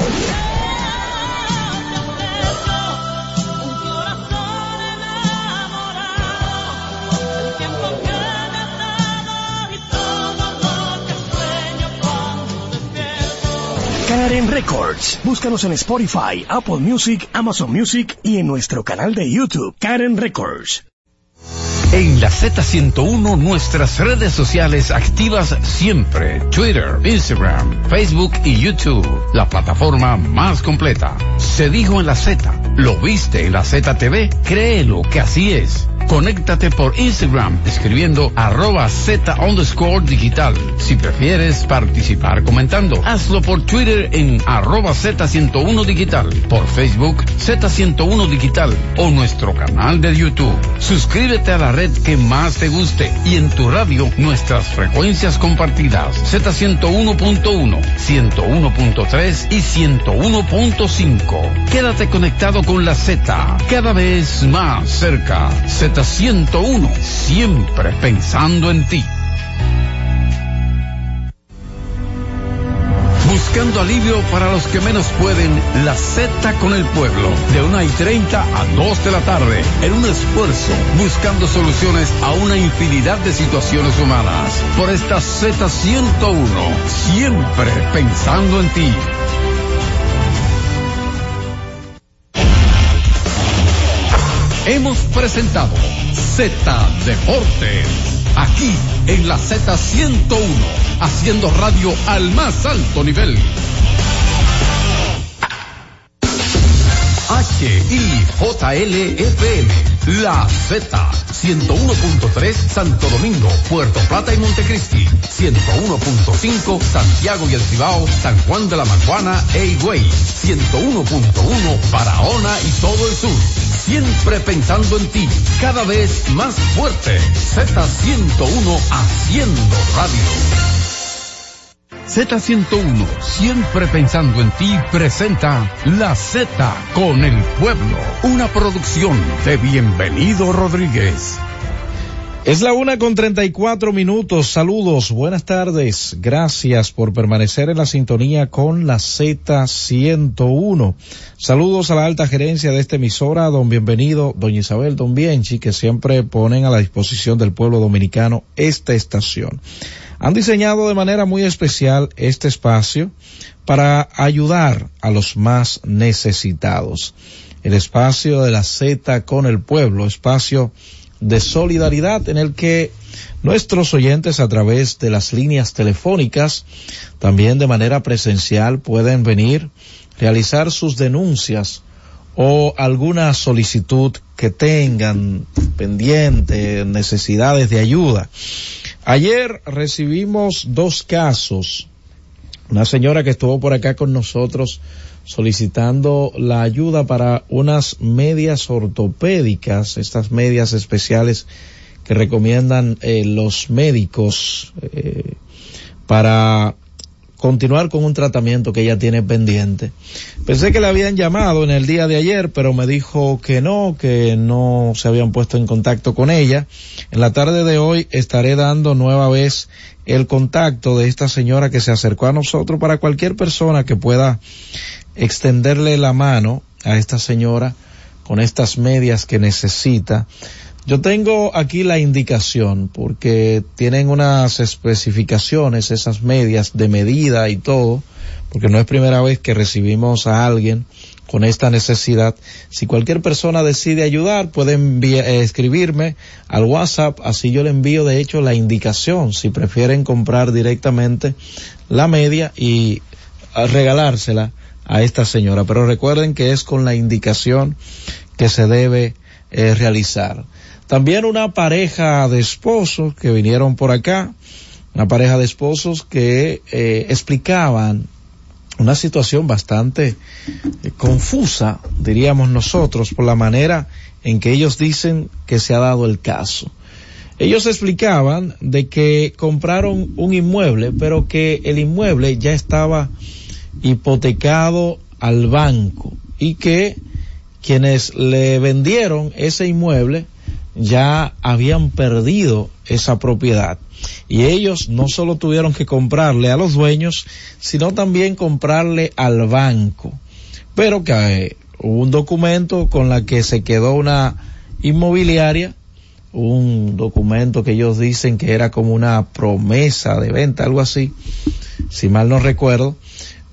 Karen Records. Búscanos en Spotify, Apple Music, Amazon Music y en nuestro canal de YouTube, Karen Records. En la Z101 nuestras redes sociales activas siempre. Twitter, Instagram, Facebook y YouTube. La plataforma más completa. Se dijo en la Z. ¿Lo viste en la ZTV? Créelo que así es. Conéctate por Instagram escribiendo arroba Z underscore digital. Si prefieres participar comentando, hazlo por Twitter en arroba Z101 digital, por Facebook Z101 digital o nuestro canal de YouTube. Suscríbete a la red que más te guste y en tu radio nuestras frecuencias compartidas Z101.1, 101.3 y 101.5. Quédate conectado con la Z, cada vez más cerca. Z101, siempre pensando en ti. Buscando alivio para los que menos pueden, la Z con el pueblo, de 1 y 30 a 2 de la tarde, en un esfuerzo, buscando soluciones a una infinidad de situaciones humanas. Por esta Z101, siempre pensando en ti. Hemos presentado Z Deportes. aquí en la Z101, haciendo radio al más alto nivel. HIJLFM, La Z, 101.3 Santo Domingo, Puerto Plata y Montecristi, 101.5 Santiago y El Cibao, San Juan de la Maguana e Higüey, 101.1 Barahona y todo el sur. Siempre pensando en ti, cada vez más fuerte. Z101 haciendo radio. Z101, siempre pensando en ti, presenta La Z con el pueblo, una producción de Bienvenido Rodríguez. Es la una con treinta y cuatro minutos. Saludos, buenas tardes. Gracias por permanecer en la sintonía con la Z101. Saludos a la alta gerencia de esta emisora, don Bienvenido, doña Isabel, don Bienchi, que siempre ponen a la disposición del pueblo dominicano esta estación. Han diseñado de manera muy especial este espacio para ayudar a los más necesitados. El espacio de la Z con el pueblo, espacio de solidaridad en el que nuestros oyentes a través de las líneas telefónicas, también de manera presencial, pueden venir, realizar sus denuncias o alguna solicitud que tengan pendiente, necesidades de ayuda. Ayer recibimos dos casos. Una señora que estuvo por acá con nosotros solicitando la ayuda para unas medias ortopédicas, estas medias especiales que recomiendan eh, los médicos eh, para continuar con un tratamiento que ella tiene pendiente. Pensé que le habían llamado en el día de ayer, pero me dijo que no, que no se habían puesto en contacto con ella. En la tarde de hoy estaré dando nueva vez el contacto de esta señora que se acercó a nosotros para cualquier persona que pueda extenderle la mano a esta señora con estas medias que necesita. Yo tengo aquí la indicación porque tienen unas especificaciones, esas medias de medida y todo, porque no es primera vez que recibimos a alguien con esta necesidad. Si cualquier persona decide ayudar, puede eh, escribirme al WhatsApp, así yo le envío de hecho la indicación, si prefieren comprar directamente la media y regalársela a esta señora. Pero recuerden que es con la indicación que se debe eh, realizar. También una pareja de esposos que vinieron por acá, una pareja de esposos que eh, explicaban una situación bastante eh, confusa, diríamos nosotros, por la manera en que ellos dicen que se ha dado el caso. Ellos explicaban de que compraron un inmueble, pero que el inmueble ya estaba hipotecado al banco y que quienes le vendieron ese inmueble ya habían perdido esa propiedad. Y ellos no solo tuvieron que comprarle a los dueños, sino también comprarle al banco. Pero que eh, hubo un documento con la que se quedó una inmobiliaria, un documento que ellos dicen que era como una promesa de venta, algo así, si mal no recuerdo,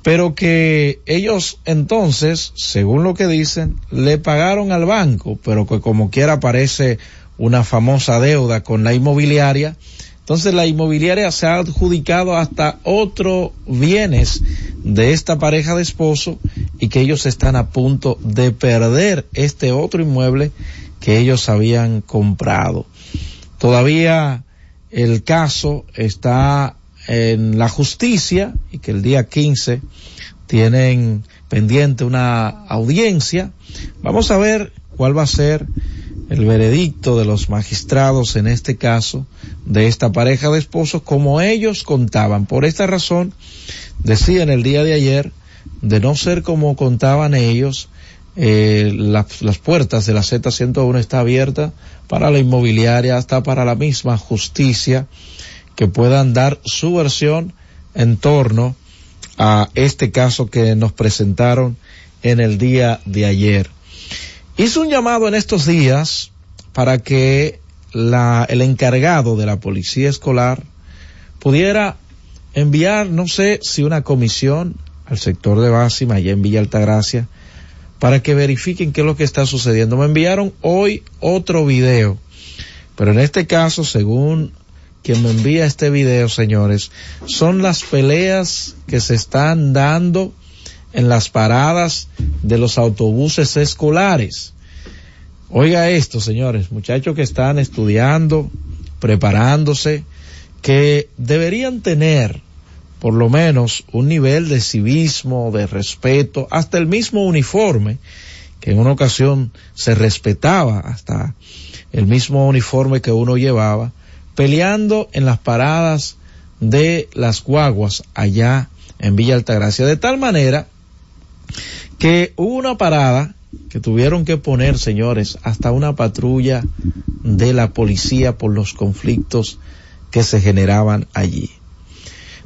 pero que ellos entonces, según lo que dicen, le pagaron al banco, pero que como quiera aparece una famosa deuda con la inmobiliaria, entonces la inmobiliaria se ha adjudicado hasta otros bienes de esta pareja de esposo y que ellos están a punto de perder este otro inmueble que ellos habían comprado. Todavía el caso está en la justicia y que el día 15 tienen pendiente una audiencia. Vamos a ver cuál va a ser el veredicto de los magistrados en este caso de esta pareja de esposos como ellos contaban. Por esta razón, decían el día de ayer, de no ser como contaban ellos, eh, las, puertas de la Z101 está abierta para la inmobiliaria, hasta para la misma justicia, que puedan dar su versión en torno a este caso que nos presentaron en el día de ayer. Hizo un llamado en estos días para que el encargado de la policía escolar pudiera enviar, no sé si una comisión al sector de Básima, allá en Villa Altagracia, para que verifiquen qué es lo que está sucediendo. Me enviaron hoy otro video, pero en este caso, según quien me envía este video, señores, son las peleas que se están dando en las paradas de los autobuses escolares. Oiga esto, señores, muchachos que están estudiando, preparándose, que deberían tener por lo menos un nivel de civismo, de respeto, hasta el mismo uniforme, que en una ocasión se respetaba, hasta el mismo uniforme que uno llevaba, peleando en las paradas de las guaguas allá en Villa Altagracia, de tal manera que hubo una parada que tuvieron que poner, señores, hasta una patrulla de la policía por los conflictos que se generaban allí.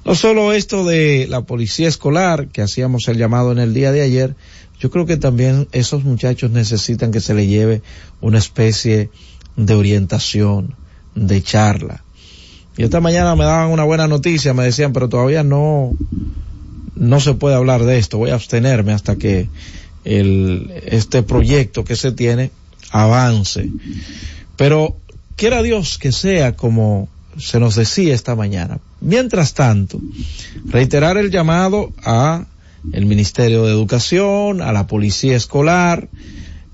No solo esto de la policía escolar, que hacíamos el llamado en el día de ayer, yo creo que también esos muchachos necesitan que se les lleve una especie de orientación, de charla. Y esta mañana me daban una buena noticia, me decían, pero todavía no, no se puede hablar de esto, voy a abstenerme hasta que el, este proyecto que se tiene avance. Pero quiera Dios que sea como se nos decía esta mañana. Mientras tanto, reiterar el llamado a el Ministerio de Educación, a la Policía Escolar.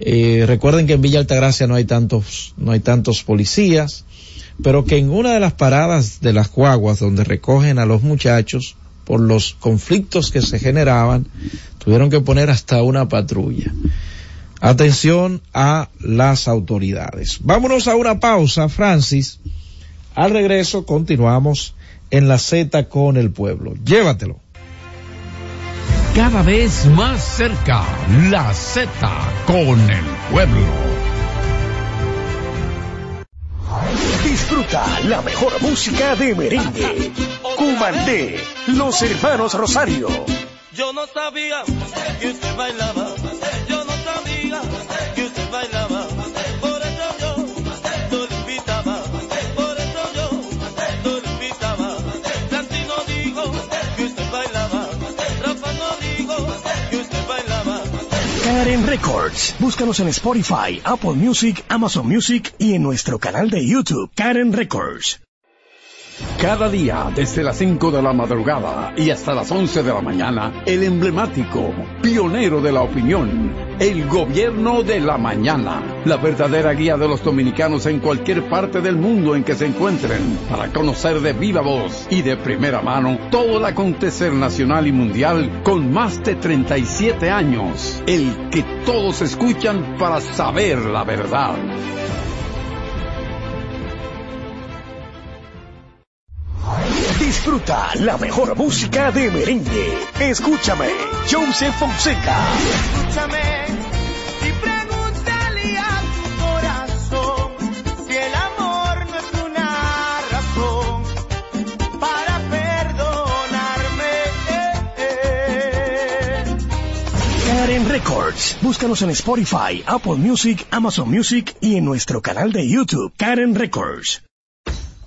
Eh, recuerden que en Villa Altagracia no hay tantos, no hay tantos policías, pero que en una de las paradas de las guaguas donde recogen a los muchachos, por los conflictos que se generaban, tuvieron que poner hasta una patrulla. Atención a las autoridades. Vámonos a una pausa, Francis. Al regreso continuamos en la Z con el pueblo. Llévatelo. Cada vez más cerca, la Z con el pueblo. Disfruta la mejor música de merengue. Cumandé, los hermanos Rosario. Yo no sabía que usted bailaba. Karen Records. Búscanos en Spotify, Apple Music, Amazon Music y en nuestro canal de YouTube, Karen Records. Cada día, desde las 5 de la madrugada y hasta las 11 de la mañana, el emblemático, pionero de la opinión, el gobierno de la mañana, la verdadera guía de los dominicanos en cualquier parte del mundo en que se encuentren, para conocer de viva voz y de primera mano todo el acontecer nacional y mundial con más de 37 años, el que todos escuchan para saber la verdad. Disfruta la mejor música de merengue. Escúchame, Joseph Fonseca. Escúchame y pregúntale a tu corazón si el amor no es una razón para perdonarme. Karen Records. Búscanos en Spotify, Apple Music, Amazon Music y en nuestro canal de YouTube, Karen Records.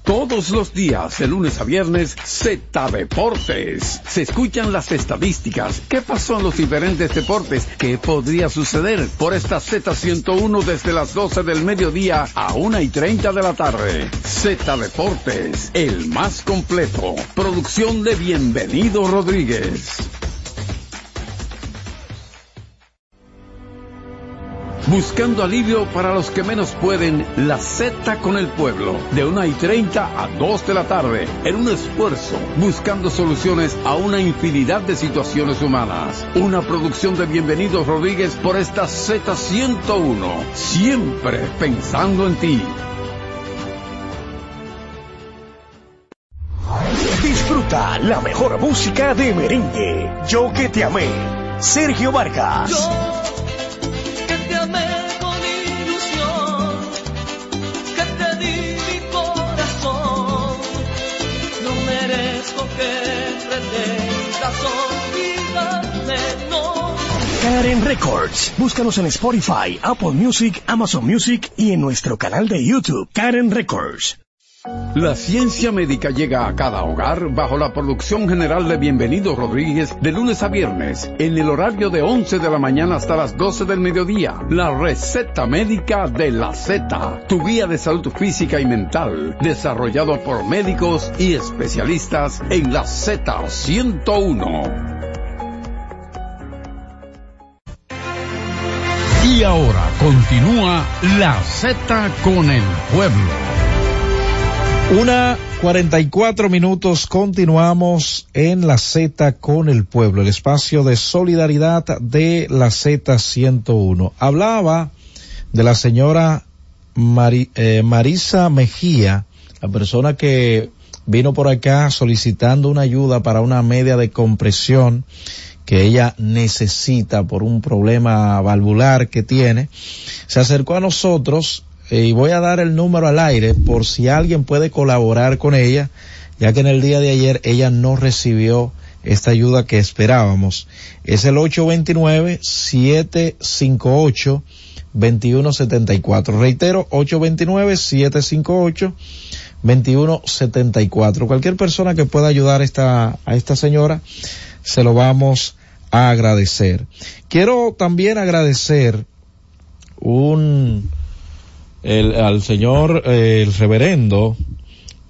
Todos los días, de lunes a viernes, Z Deportes. Se escuchan las estadísticas. ¿Qué pasó en los diferentes deportes? ¿Qué podría suceder? Por esta Z101 desde las 12 del mediodía a 1 y 30 de la tarde. Z Deportes, el más completo. Producción de Bienvenido Rodríguez. Buscando alivio para los que menos pueden, la Z con el pueblo, de 1 y 30 a 2 de la tarde, en un esfuerzo, buscando soluciones a una infinidad de situaciones humanas. Una producción de Bienvenidos Rodríguez por esta Z101, siempre pensando en ti. Disfruta la mejor música de merengue. Yo que te amé. Sergio Vargas. Karen Records. Búscanos en Spotify, Apple Music, Amazon Music y en nuestro canal de YouTube, Karen Records. La ciencia médica llega a cada hogar bajo la producción general de Bienvenido Rodríguez de lunes a viernes en el horario de 11 de la mañana hasta las 12 del mediodía. La receta médica de la Z, tu guía de salud física y mental, desarrollado por médicos y especialistas en la Z101. Y ahora continúa la Z con el pueblo. Una 44 minutos, continuamos en la Z con el pueblo, el espacio de solidaridad de la Z101. Hablaba de la señora eh, Marisa Mejía, la persona que vino por acá solicitando una ayuda para una media de compresión que ella necesita por un problema valvular que tiene. Se acercó a nosotros eh, y voy a dar el número al aire por si alguien puede colaborar con ella, ya que en el día de ayer ella no recibió esta ayuda que esperábamos. Es el 829-758-2174. Reitero, 829-758-2174. Cualquier persona que pueda ayudar a esta, a esta señora, se lo vamos a agradecer. Quiero también agradecer un, el, al señor, eh, el reverendo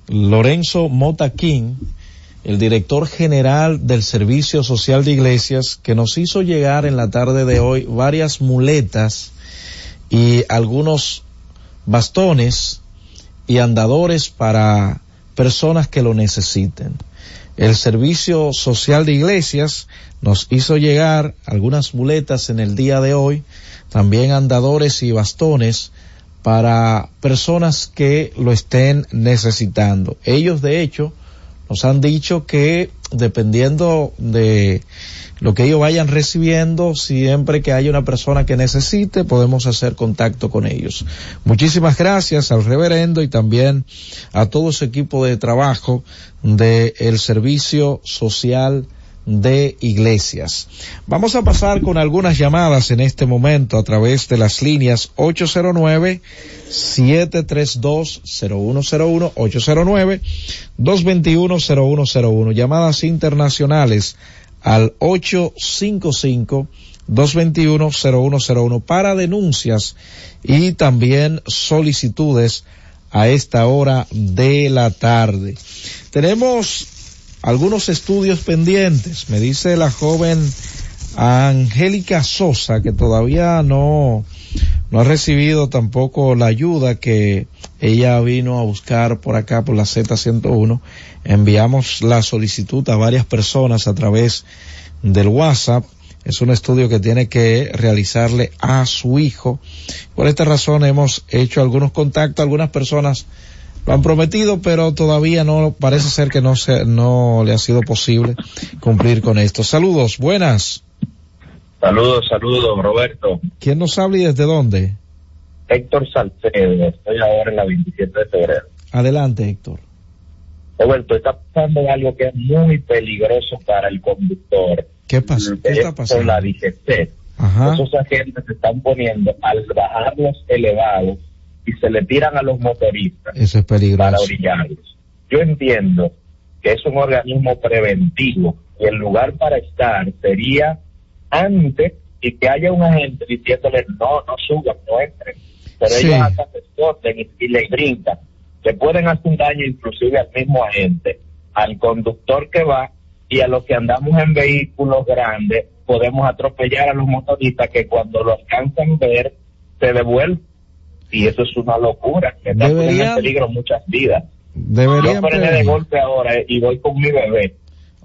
Lorenzo Mota King, el director general del Servicio Social de Iglesias, que nos hizo llegar en la tarde de hoy varias muletas y algunos bastones y andadores para personas que lo necesiten. El Servicio Social de Iglesias nos hizo llegar algunas muletas en el día de hoy, también andadores y bastones para personas que lo estén necesitando. Ellos, de hecho, nos han dicho que dependiendo de lo que ellos vayan recibiendo, siempre que haya una persona que necesite, podemos hacer contacto con ellos. Muchísimas gracias al reverendo y también a todo su equipo de trabajo del Servicio Social de Iglesias. Vamos a pasar con algunas llamadas en este momento a través de las líneas 809-732-0101, 809-221-0101, llamadas internacionales al 855-221-0101 para denuncias y también solicitudes a esta hora de la tarde. Tenemos algunos estudios pendientes. Me dice la joven Angélica Sosa que todavía no, no ha recibido tampoco la ayuda que ella vino a buscar por acá por la Z101. Enviamos la solicitud a varias personas a través del WhatsApp. Es un estudio que tiene que realizarle a su hijo. Por esta razón hemos hecho algunos contactos. Algunas personas lo han prometido, pero todavía no parece ser que no se, no le ha sido posible cumplir con esto. Saludos, buenas. Saludos, saludos, Roberto. ¿Quién nos habla y desde dónde? Héctor Salcedo, estoy ahora en la 27 de febrero. Adelante, Héctor. Roberto, está pasando algo que es muy peligroso para el conductor. ¿Qué pasa? ¿Qué Es está pasando? Por la DGC. Esos agentes se están poniendo al bajar los elevados y se le tiran a los motoristas Eso es para peligroso. orillarlos. Yo entiendo que es un organismo preventivo y el lugar para estar sería antes y que haya un agente diciéndole no, no suban, no entren. Pero Sí. ellos hasta se esconden y, y le brincan. Le pueden hacer un daño inclusive al mismo agente, al conductor que va y a los que andamos en vehículos grandes podemos atropellar a los motoristas que cuando lo alcanzan a ver se devuelven. Y eso es una locura, que está poniendo en peligro muchas vidas. Deberían Yo frené de golpe ahora eh, y voy con mi bebé.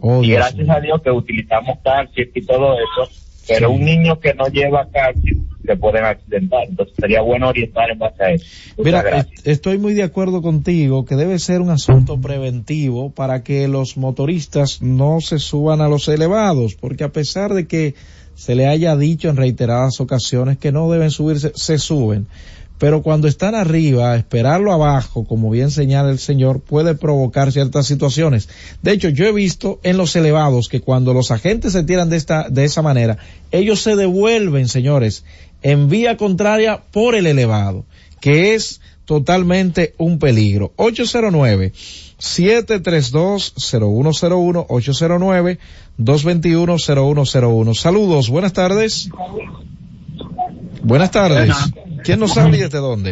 Oh, y Dios gracias a Dios que utilizamos taxi y todo eso, pero un niño que no lleva taxi se pueden accidentar. Entonces sería bueno orientar en base a eso. Muchas Mira, est- estoy muy de acuerdo contigo que debe ser un asunto preventivo para que los motoristas no se suban a los elevados, porque a pesar de que se le haya dicho en reiteradas ocasiones que no deben subirse, se suben. Pero cuando están arriba, esperarlo abajo, como bien señala el señor, puede provocar ciertas situaciones. De hecho, yo he visto en los elevados que cuando los agentes se tiran de esta, de esa manera, ellos se devuelven, señores, en vía contraria por el elevado, que es totalmente un peligro. 809 732-0101, 809-221-0101. Saludos, buenas tardes. Buenas tardes. ¿Quién nos habla y desde dónde?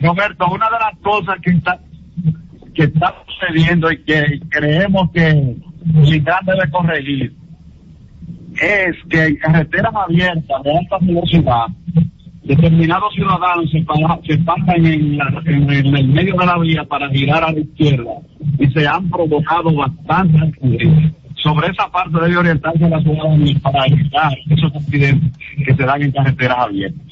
Roberto, una de las cosas que está, que está sucediendo y que creemos que Ligán debe corregir es que en carreteras abiertas de alta velocidad, determinados ciudadanos se, se pasan en, la- en en el medio de la vía para girar a la izquierda y se han provocado bastantes accidentes. Sobre esa parte debe orientarse la ciudadanía para evitar esos accidentes que se dan en carreteras abiertas.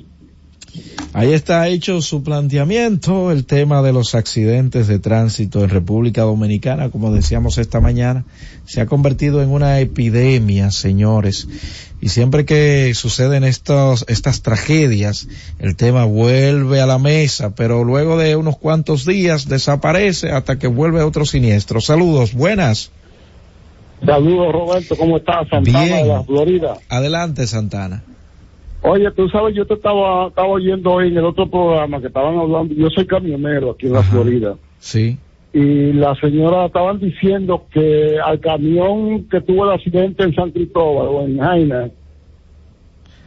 Ahí está hecho su planteamiento, el tema de los accidentes de tránsito en República Dominicana, como decíamos esta mañana, se ha convertido en una epidemia, señores. Y siempre que suceden estos, estas tragedias, el tema vuelve a la mesa, pero luego de unos cuantos días desaparece hasta que vuelve otro siniestro. Saludos, buenas. Saludos, Roberto, ¿cómo estás? Santana Bien. de la Florida. Adelante, Santana. Oye, tú sabes, yo te estaba, estaba oyendo hoy en el otro programa que estaban hablando, yo soy camionero aquí en la Florida, Sí. y la señora estaban diciendo que al camión que tuvo el accidente en San Cristóbal o en Jaina,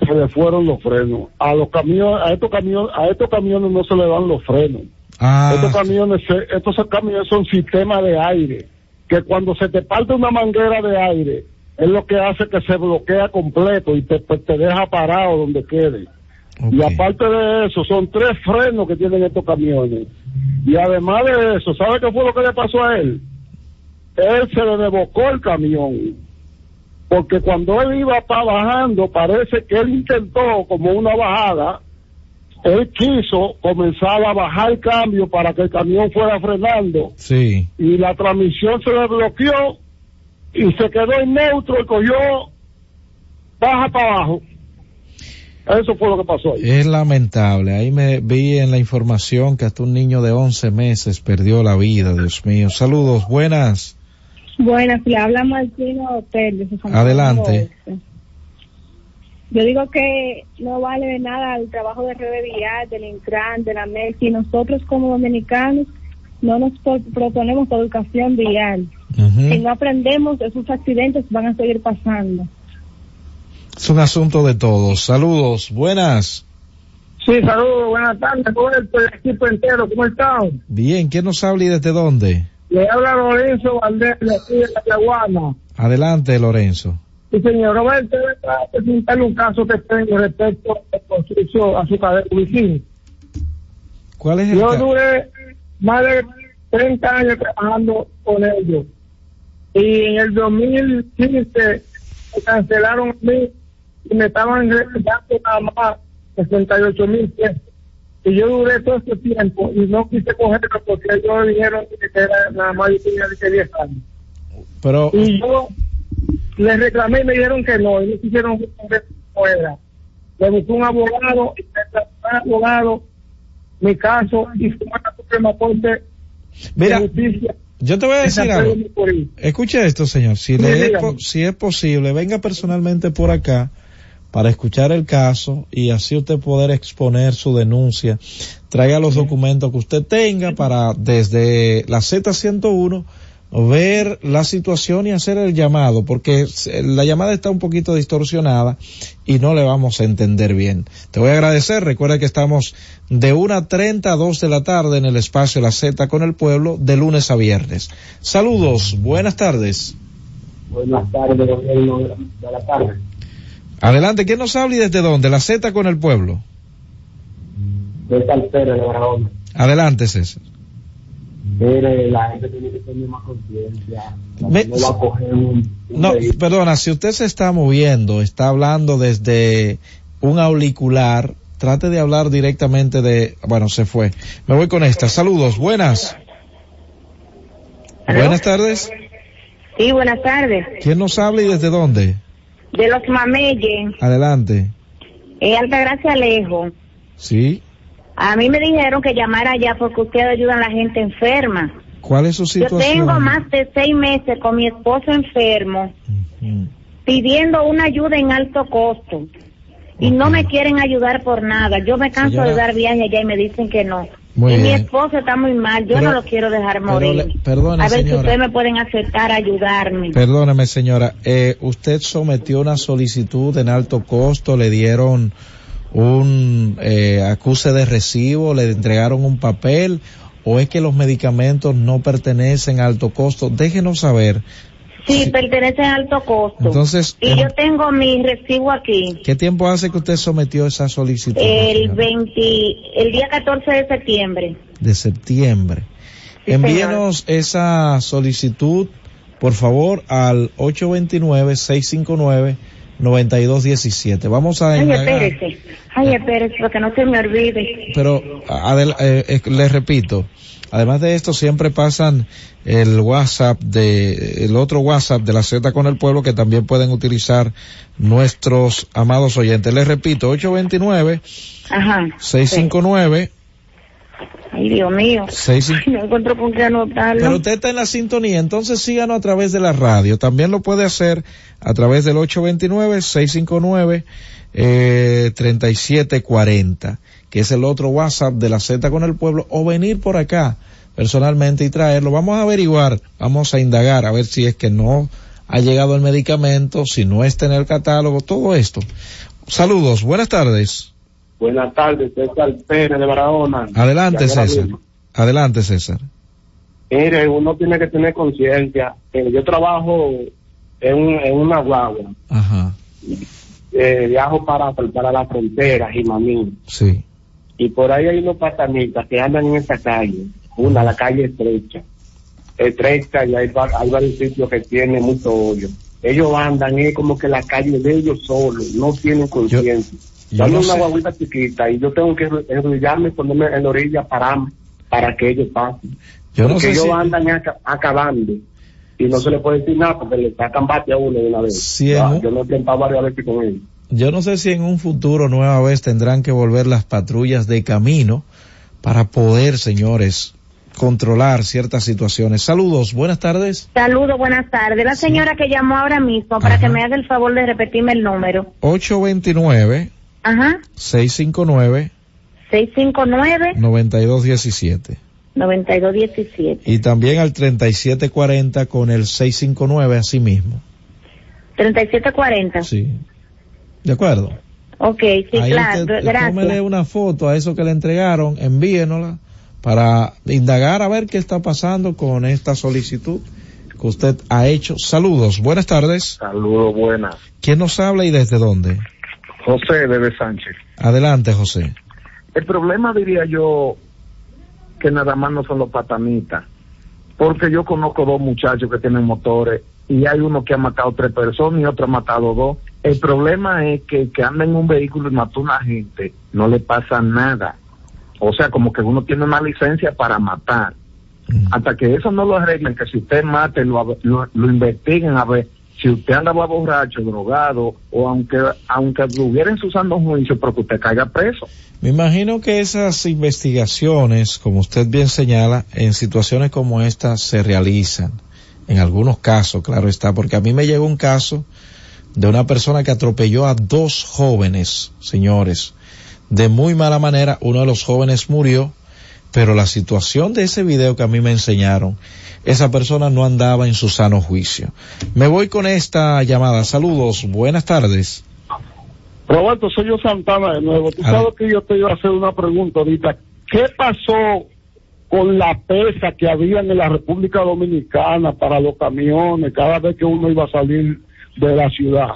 se le fueron los frenos. A los camiones, a estos camiones, a estos camiones no se le dan los frenos. Ah, Estos camiones, estos camiones son sistemas de aire, que cuando se te parte una manguera de aire, es lo que hace que se bloquea completo y te, pues, te deja parado donde quede. Y aparte de eso, son tres frenos que tienen estos camiones. Y además de eso, ¿sabe qué fue lo que le pasó a él? Él se le devocó el camión. Porque cuando él iba pa bajando, parece que él intentó como una bajada, él quiso comenzar a bajar el cambio para que el camión fuera frenando Sí. y la transmisión se le bloqueó y se quedó en neutro y cogió baja para abajo. Eso fue lo que pasó ahí. Es lamentable. Ahí me vi en la información que hasta un niño de 11 meses perdió la vida, Dios mío. Saludos, buenas. Buenas, le habla Martino San Adelante. Yo digo que no vale de nada el trabajo de Red Vial, del Intran, de la MESI. Nosotros como dominicanos no nos pro- proponemos educación vial. Si no aprendemos, esos accidentes van a seguir pasando. Es un asunto de todos. Saludos, buenas. Sí, saludos, buenas tardes, Roberto, el equipo entero, ¿cómo están? Bien, ¿quién nos habla y desde dónde? Le habla Lorenzo Valdés de aquí de la Yaguana. Adelante, Lorenzo. Sí, señor Roberto, voy a presentarle un caso que tengo respecto al construcción azucarero Vicín. ¿Cuál es el Yo ca- duré más de 30 años trabajando con ellos. Y en el 2015 me cancelaron a mí y me estaban dando nada más 68 mil pesos. Y yo duré todo este tiempo y no quise cogerlo porque ellos dijeron que era nada más yo tenía de que 10 años. Pero, Y yo les reclamé y me dijeron que no, y no quisieron responder fuera. Le busqué un abogado y un abogado mi caso y fue Suprema Corte Mira, de Justicia. yo te voy a de decir algo. Escuche esto, señor. Si, Sí, le es si es posible, venga personalmente por acá para escuchar el caso y así usted poder exponer su denuncia. Traiga los documentos que usted tenga para desde la Z101 ver la situación y hacer el llamado, porque la llamada está un poquito distorsionada y no le vamos a entender bien. Te voy a agradecer, recuerda que estamos de 1.30 a 2 de la tarde en el espacio La Z con el pueblo, de lunes a viernes. Saludos, buenas tardes. Buenas tardes, de la, de la tarde. Adelante, ¿quién nos habla y desde dónde? La Z con el pueblo. De de Barahona. Adelante, César. Mire, la gente tiene que tener más conciencia. No No, perdona, si usted se está moviendo, está hablando desde un auricular, trate de hablar directamente de, bueno, se fue. Me voy con esta. Saludos, buenas. Buenas tardes. Sí, buenas tardes. ¿Quién nos habla y desde dónde? De los Mameyes, Adelante. en Altagracia Lejos. Sí. A mí me dijeron que llamara allá porque ustedes ayudan a la gente enferma. ¿Cuál es su Yo situación? tengo más de seis meses con mi esposo enfermo pidiendo una ayuda en alto costo y no me quieren ayudar por nada. Yo me canso Señora. de dar viaje allá y me dicen que no. Muy y mi esposo está muy mal, yo Pero- no lo quiero dejar morir. le- perdone, a ver si ustedes me pueden aceptar, ayudarme. Perdóneme, señora. Eh, ¿Usted sometió una solicitud en alto costo? ¿Le dieron un eh, acuse de recibo? ¿Le entregaron un papel? ¿O es que los medicamentos no pertenecen a alto costo? Déjenos saber. Sí, pertenece a alto costo. Entonces, y em- yo tengo mi recibo aquí. ¿Qué tiempo hace que usted sometió esa solicitud? El 20, el día 14 de septiembre. de septiembre. Envíenos esa solicitud, por favor, al 829-659-9217. Vamos a Ay, indagar, espérese. Ay, espérese, para que no se me olvide. pero adel- eh, eh, les repito, además de esto siempre pasan el WhatsApp de, el otro WhatsApp de la Z con el pueblo que también pueden utilizar nuestros amados oyentes. Les repito, 829 Ajá. 659 Ay, Dios mío. Seis- Ay, no encuentro con qué anotarlo. Pero usted está en la sintonía, entonces síganos a través de la radio. También lo puede hacer a través del 829-659 eh, 3740, que es el otro WhatsApp de la Z con el pueblo, o venir por acá personalmente y traerlo. Vamos a averiguar, vamos a indagar a ver si es que no ha llegado el medicamento, si no está en el catálogo, todo esto. Saludos, buenas tardes. Buenas tardes, César Pérez de Barahona. Adelante, César. Adelante, César. Mire, uno tiene que tener conciencia. Yo trabajo en, en una guagua. Ajá, Eh, viajo para, para la frontera, Jimamín. sí. Y por ahí hay unos patanitas que andan en esta calle. Una, la calle estrecha. Estrecha y hay, hay varios sitios que tienen mucho hoyo. Ellos andan, es como que la calle de ellos solos, no tienen conciencia. Yo Dame no una sé. guaguita chiquita y yo tengo que enrollarme y ponerme en la orilla pararme para que ellos pasen. Yo no porque sé ellos si- andan aca- acabando y no se le puede decir nada porque le sacan bate a uno de una vez. Sí, en Ah, un- Yo no he intentado varias veces con ellos. Yo no sé si en un futuro nueva vez tendrán que volver las patrullas de camino para poder, señores, controlar ciertas situaciones. Saludos, buenas tardes. Saludos, buenas tardes. La señora que llamó ahora mismo para que me haga el favor de repetirme el número. 829 Ajá. 659 659 9217 9217 y también al 3740 con el 659 así mismo. 3740. Sí. ¿De acuerdo? Ok, sí, Ahí claro. usted Gracias. tómele una foto a eso que le entregaron, envíenosla para indagar a ver qué está pasando con esta solicitud que usted ha hecho. Saludos, buenas tardes. Saludos, buenas. ¿Quién nos habla y desde dónde? José de Sánchez. Adelante, José. El problema diría yo que nada más no son los patanitas, porque yo conozco dos muchachos que tienen motores y hay uno que ha matado tres personas y otro ha matado dos. El problema es que el que anda en un vehículo y mató a una gente no le pasa nada. O sea, como que uno tiene una licencia para matar. Hasta que eso no lo arreglen, que si usted mate, lo, lo, lo investiguen a ver si usted andaba borracho, drogado, o aunque aunque usando un juicio, pero que usted caiga preso. Me imagino que esas investigaciones, como usted bien señala, en situaciones como esta se realizan. En algunos casos, claro está, porque a mí me llegó un caso de una persona que atropelló a dos jóvenes, señores, de muy mala manera. Uno de los jóvenes murió, pero la situación de ese video que a mí me enseñaron, esa persona no andaba en su sano juicio. Me voy con esta llamada. Saludos, buenas tardes. Roberto, soy yo Santana de nuevo. Tú sabes que yo te iba a hacer una pregunta ahorita. ¿Qué pasó con la pesa que había en la República Dominicana para los camiones cada vez que uno iba a salir de la ciudad?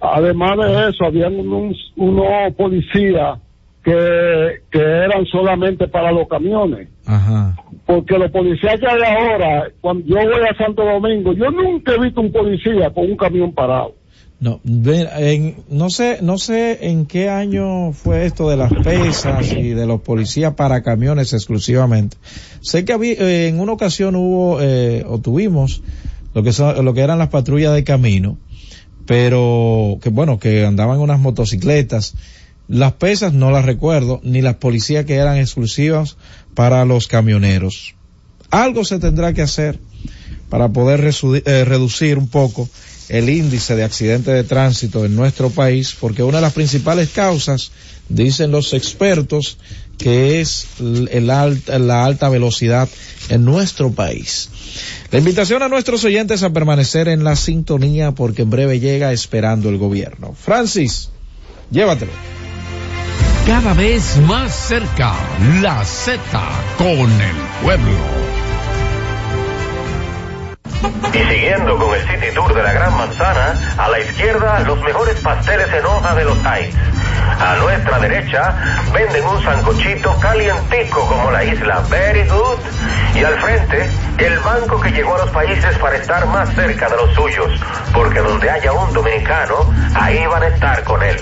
Además de eso, habían unos, unos policías que, que eran solamente para los camiones. Ajá. Porque los policías que hay ahora, cuando yo voy a Santo Domingo, yo nunca he visto un policía con un camión parado. No, en- no sé, no sé en qué año fue esto de las pesas y de los policías para camiones exclusivamente. Sé que había, eh, en una ocasión hubo, eh, o tuvimos, lo que son, lo que eran las patrullas de camino, pero que bueno, que andaban unas motocicletas. Las pesas no las recuerdo, ni las policías que eran exclusivas para los camioneros. Algo se tendrá que hacer para poder eh, reducir un poco el índice de accidentes de tránsito en nuestro país, porque una de las principales causas, dicen los expertos, que es la alta velocidad en nuestro país. La invitación a nuestros oyentes a permanecer en la sintonía porque en breve llega esperando el gobierno. Francis, llévatelo. Cada vez más cerca, la Z con el pueblo. Y siguiendo con el City Tour de la Gran Manzana, a la izquierda los mejores pasteles en hoja de los Heights. A nuestra derecha venden un sancochito calientico como la isla Very Good. Y al frente, el banco que llegó a los países para estar más cerca de los suyos. Porque donde haya un dominicano, ahí van a estar con él.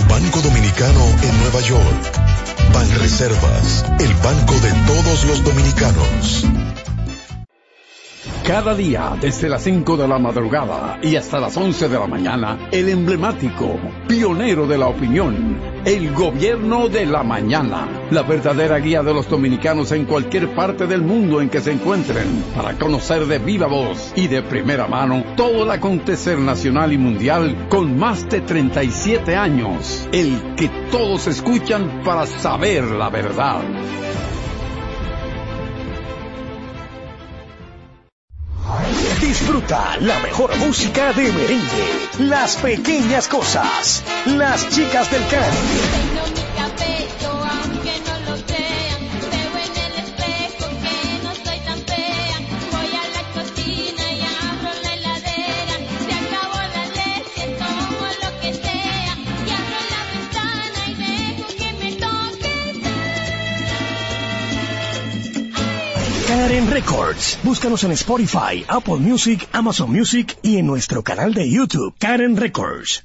Banco dominicano en Nueva York. Banreservas, el banco de todos los dominicanos. Cada día, desde las 5 de la madrugada y hasta las 11 de la mañana, el emblemático, pionero de la opinión, el gobierno de la mañana, la verdadera guía de los dominicanos en cualquier parte del mundo en que se encuentren, para conocer de viva voz y de primera mano todo el acontecer nacional y mundial con más de 37 años, el que todos escuchan para saber la verdad. Disfruta la mejor música de merengue, las pequeñas cosas, las chicas del can. Karen Records. Búscanos en Spotify, Apple Music, Amazon Music y en nuestro canal de YouTube, Karen Records.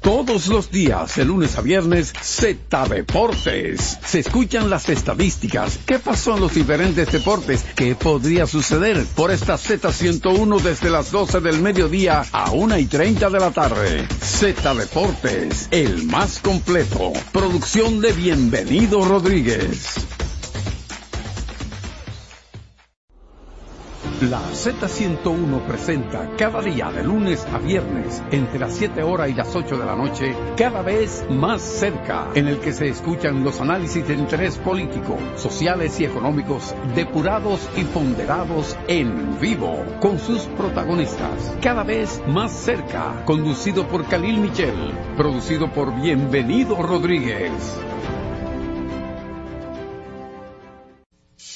Todos los días, de lunes a viernes, Z Deportes. Se escuchan las estadísticas. ¿Qué pasó en los diferentes deportes? ¿Qué podría suceder? Por esta Z101 desde las 12 del mediodía a 1 y 30 de la tarde. Z Deportes, el más completo. Producción de Bienvenido Rodríguez. La Z101 presenta cada día de lunes a viernes entre las 7 horas y las 8 de la noche, cada vez más cerca, en el que se escuchan los análisis de interés político, sociales y económicos depurados y ponderados en vivo con sus protagonistas. Cada vez más cerca, conducido por Khalil Michel, producido por Bienvenido Rodríguez.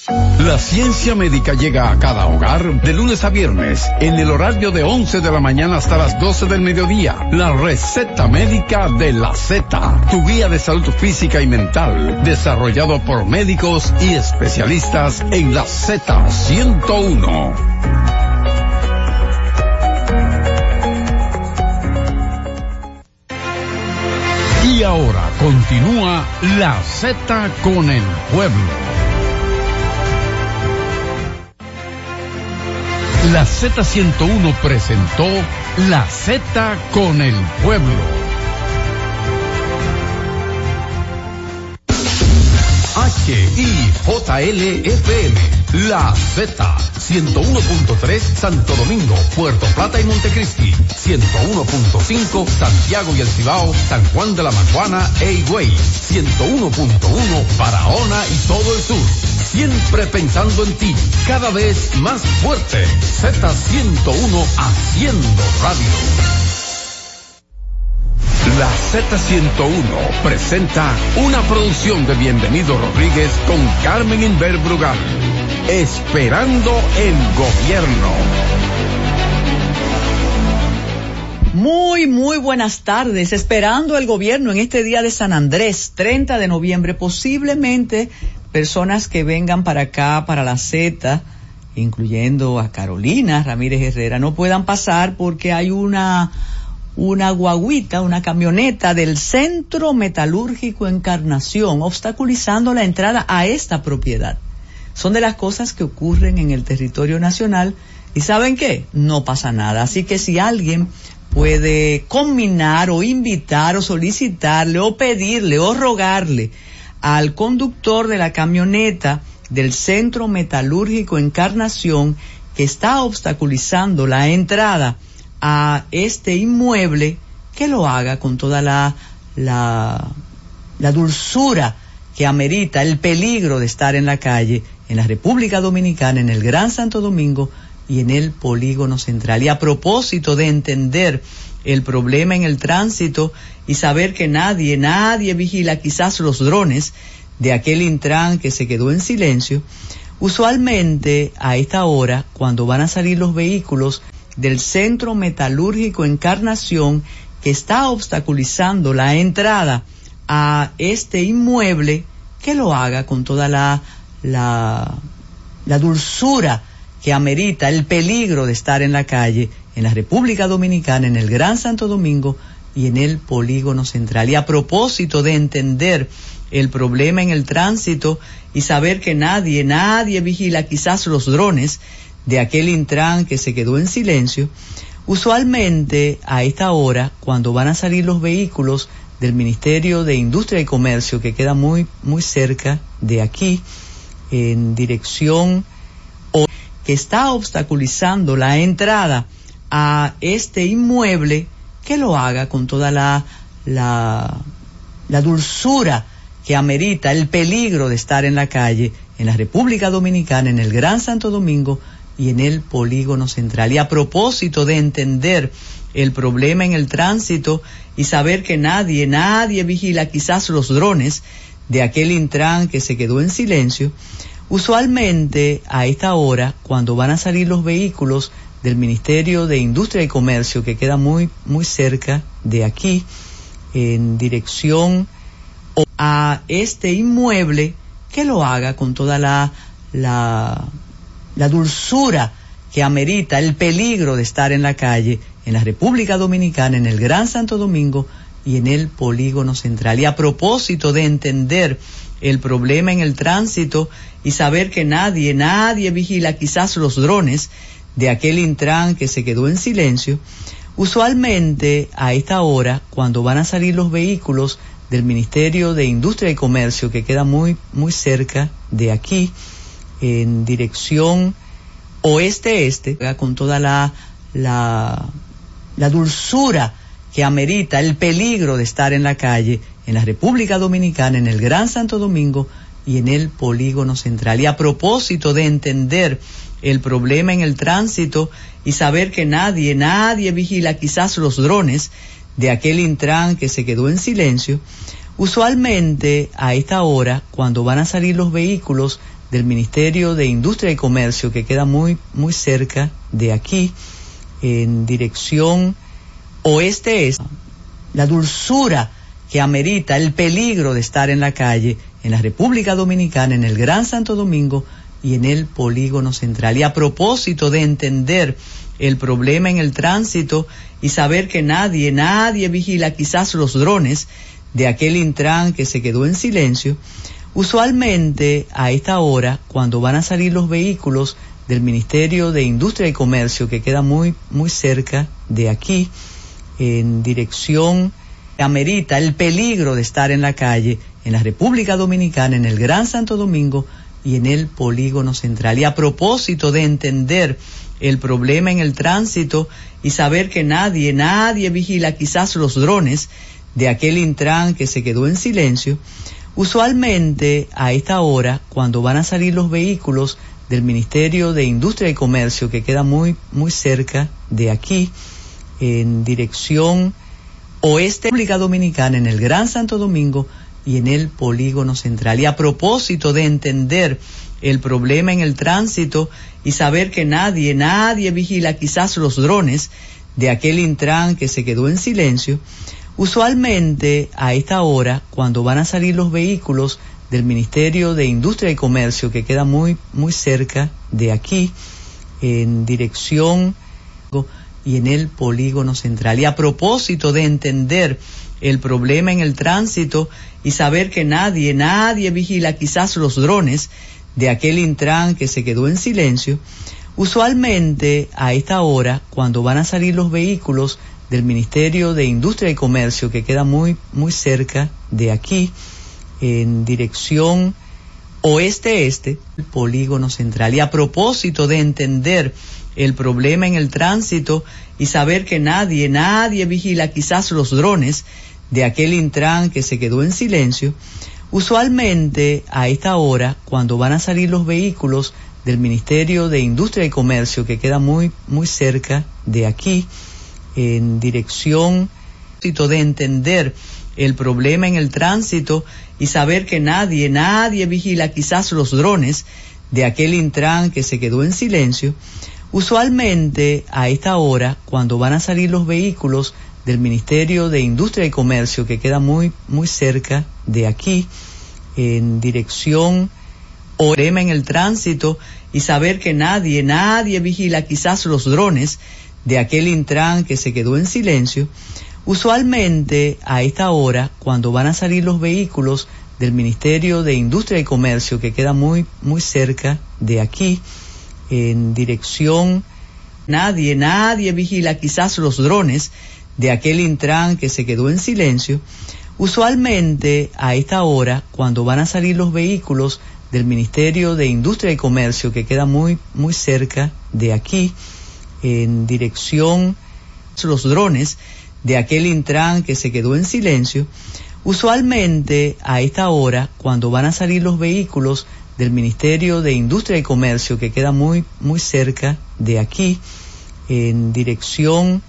La ciencia médica llega a cada hogar de lunes a viernes en el horario de 11 de la mañana hasta las 12 del mediodía. La receta médica de la Z, tu guía de salud física y mental, desarrollado por médicos y especialistas en la Z101. Y ahora continúa la Z con el pueblo. La Z101 presentó La Z con el pueblo. HIJLFM, La Z, 101.3 Santo Domingo, Puerto Plata y Montecristi, 101.5 Santiago y El Cibao, San Juan de la Maguana e Higüey, 101.1 Barahona y todo el sur. Siempre pensando en ti, cada vez más fuerte. Z101 haciendo radio. La Z101 presenta una producción de Bienvenido Rodríguez con Carmen Inver Brugal. Esperando el gobierno. Muy, muy buenas tardes. Esperando el gobierno en este día de San Andrés, 30 de noviembre, posiblemente personas que vengan para acá, para la Z, incluyendo a Carolina Ramírez Herrera, no puedan pasar porque hay una, una guaguita, una camioneta del Centro Metalúrgico Encarnación, obstaculizando la entrada a esta propiedad. Son de las cosas que ocurren en el territorio nacional y ¿saben qué? No pasa nada. Así que si alguien puede combinar o invitar o solicitarle o pedirle o rogarle al conductor de la camioneta del Centro Metalúrgico Encarnación que está obstaculizando la entrada a este inmueble, que lo haga con toda la, la, la dulzura que amerita el peligro de estar en la calle en la República Dominicana, en el Gran Santo Domingo y en el Polígono Central. Y a propósito de entender el problema en el tránsito y saber que nadie, nadie vigila quizás los drones de aquel Intran que se quedó en silencio, usualmente a esta hora, cuando van a salir los vehículos del Centro Metalúrgico Encarnación, que está obstaculizando la entrada a este inmueble, que lo haga con toda la, la, la dulzura que amerita el peligro de estar en la calle en la República Dominicana, en el Gran Santo Domingo y en el Polígono Central. Y a propósito de entender el problema en el tránsito y saber que nadie, nadie vigila quizás los drones de aquel Intran que se quedó en silencio, usualmente a esta hora, cuando van a salir los vehículos del Ministerio de Industria y Comercio, que queda muy, muy cerca de aquí, en dirección que está obstaculizando la entrada a este inmueble, que lo haga con toda la, la, dulzura que amerita el peligro de estar en la calle en la República Dominicana, en el Gran Santo Domingo y en el Polígono Central. Y a propósito de entender el problema en el tránsito y saber que nadie, nadie vigila quizás los drones de aquel Intran que se quedó en silencio, usualmente a esta hora, cuando van a salir los vehículos del Ministerio de Industria y Comercio, que queda muy, muy cerca de aquí, en dirección a este inmueble, que lo haga con toda la, la, la dulzura que amerita el peligro de estar en la calle en la República Dominicana, en el Gran Santo Domingo y en el Polígono Central. Y a propósito de entender el problema en el tránsito y saber que nadie, nadie vigila quizás los drones de aquel Intran que se quedó en silencio, usualmente a esta hora, cuando van a salir los vehículos del Ministerio de Industria y Comercio, que queda muy, muy cerca de aquí, en dirección oeste-este, con toda la, la, la dulzura que amerita el peligro de estar en la calle en la República Dominicana, en el Gran Santo Domingo y en el Polígono Central. Y a propósito de entender el problema en el tránsito y saber que nadie, nadie vigila quizás los drones de aquel Intran que se quedó en silencio, usualmente a esta hora, cuando van a salir los vehículos del Ministerio de Industria y Comercio, que queda muy, muy cerca de aquí, en dirección oeste-este, la dulzura que amerita el peligro de estar en la calle en la República Dominicana, en el Gran Santo Domingo y en el Polígono Central. Y a propósito de entender el problema en el tránsito y saber que nadie, nadie vigila quizás los drones de aquel Intran que se quedó en silencio, usualmente a esta hora, cuando van a salir los vehículos del Ministerio de Industria y Comercio, que queda muy, muy cerca de aquí, en dirección amerita el peligro de estar en la calle en la República Dominicana, en el Gran Santo Domingo y en el Polígono Central. Y a propósito de entender el problema en el tránsito y saber que nadie, nadie vigila quizás los drones de aquel Intran que se quedó en silencio, usualmente a esta hora, cuando van a salir los vehículos del Ministerio de Industria y Comercio, que queda muy, muy cerca de aquí, en dirección oeste República Dominicana, en el Gran Santo Domingo y en el Polígono Central. Y a propósito de entender el problema en el tránsito y saber que nadie, nadie vigila quizás los drones de aquel Intran que se quedó en silencio, usualmente a esta hora, cuando van a salir los vehículos del Ministerio de Industria y Comercio, que queda muy, muy cerca de aquí, en dirección y en el Polígono Central. Y a propósito de entender el problema en el tránsito y saber que nadie, nadie vigila quizás los drones de aquel Intran que se quedó en silencio, usualmente a esta hora, cuando van a salir los vehículos del Ministerio de Industria y Comercio, que queda muy, muy cerca de aquí, en dirección oeste-este, el polígono central. Y a propósito de entender el problema en el tránsito y saber que nadie, nadie vigila quizás los drones de aquel Intran que se quedó en silencio, Usualmente a esta hora, cuando van a salir los vehículos del Ministerio de Industria y Comercio, que queda muy, muy cerca de aquí, en dirección de entender el problema en el tránsito y saber que nadie, nadie vigila quizás los drones de aquel Intran que se quedó en silencio, usualmente a esta hora, cuando van a salir los vehículos del Ministerio de Industria y Comercio, que queda muy, muy cerca de aquí, en dirección o en el tránsito y saber que nadie, nadie vigila quizás los drones de aquel Intran que se quedó en silencio, usualmente a esta hora, cuando van a salir los vehículos del Ministerio de Industria y Comercio, que queda muy, muy cerca de aquí, en dirección, nadie, nadie vigila quizás los drones de aquel Intran que se quedó en silencio, usualmente a esta hora, cuando van a salir los vehículos del Ministerio de Industria y Comercio, que queda muy, muy cerca de aquí, en dirección los drones de aquel Intran que se quedó en silencio, usualmente a esta hora, cuando van a salir los vehículos del Ministerio de Industria y Comercio, que queda muy, muy cerca de aquí, en dirección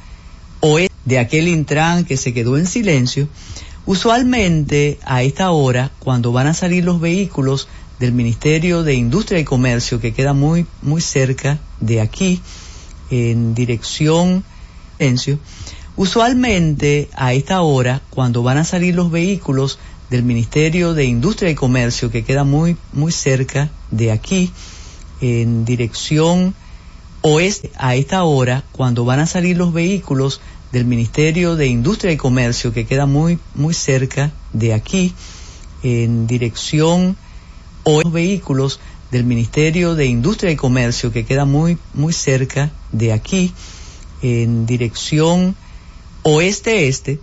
oeste de aquel Intran que se quedó en silencio, usualmente a esta hora, cuando van a salir los vehículos del Ministerio de Industria y Comercio, que queda muy, muy cerca de aquí, en dirección silencio, usualmente a esta hora, cuando van a salir los vehículos del Ministerio de Industria y Comercio, que queda muy, muy cerca de aquí, en dirección oeste, a esta hora, cuando van a salir los vehículos del Ministerio de Industria y Comercio, que queda muy, muy cerca de aquí, en dirección o los vehículos del Ministerio de Industria y Comercio, que queda muy, muy cerca de aquí, en dirección oeste-este,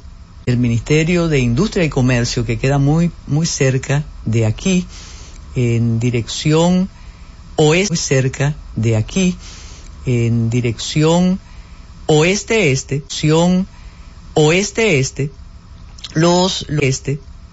del Ministerio de Industria y Comercio, que queda muy, muy cerca de aquí, en dirección oeste, muy cerca de aquí, en dirección oeste-este, dirección oeste-este, los, los este,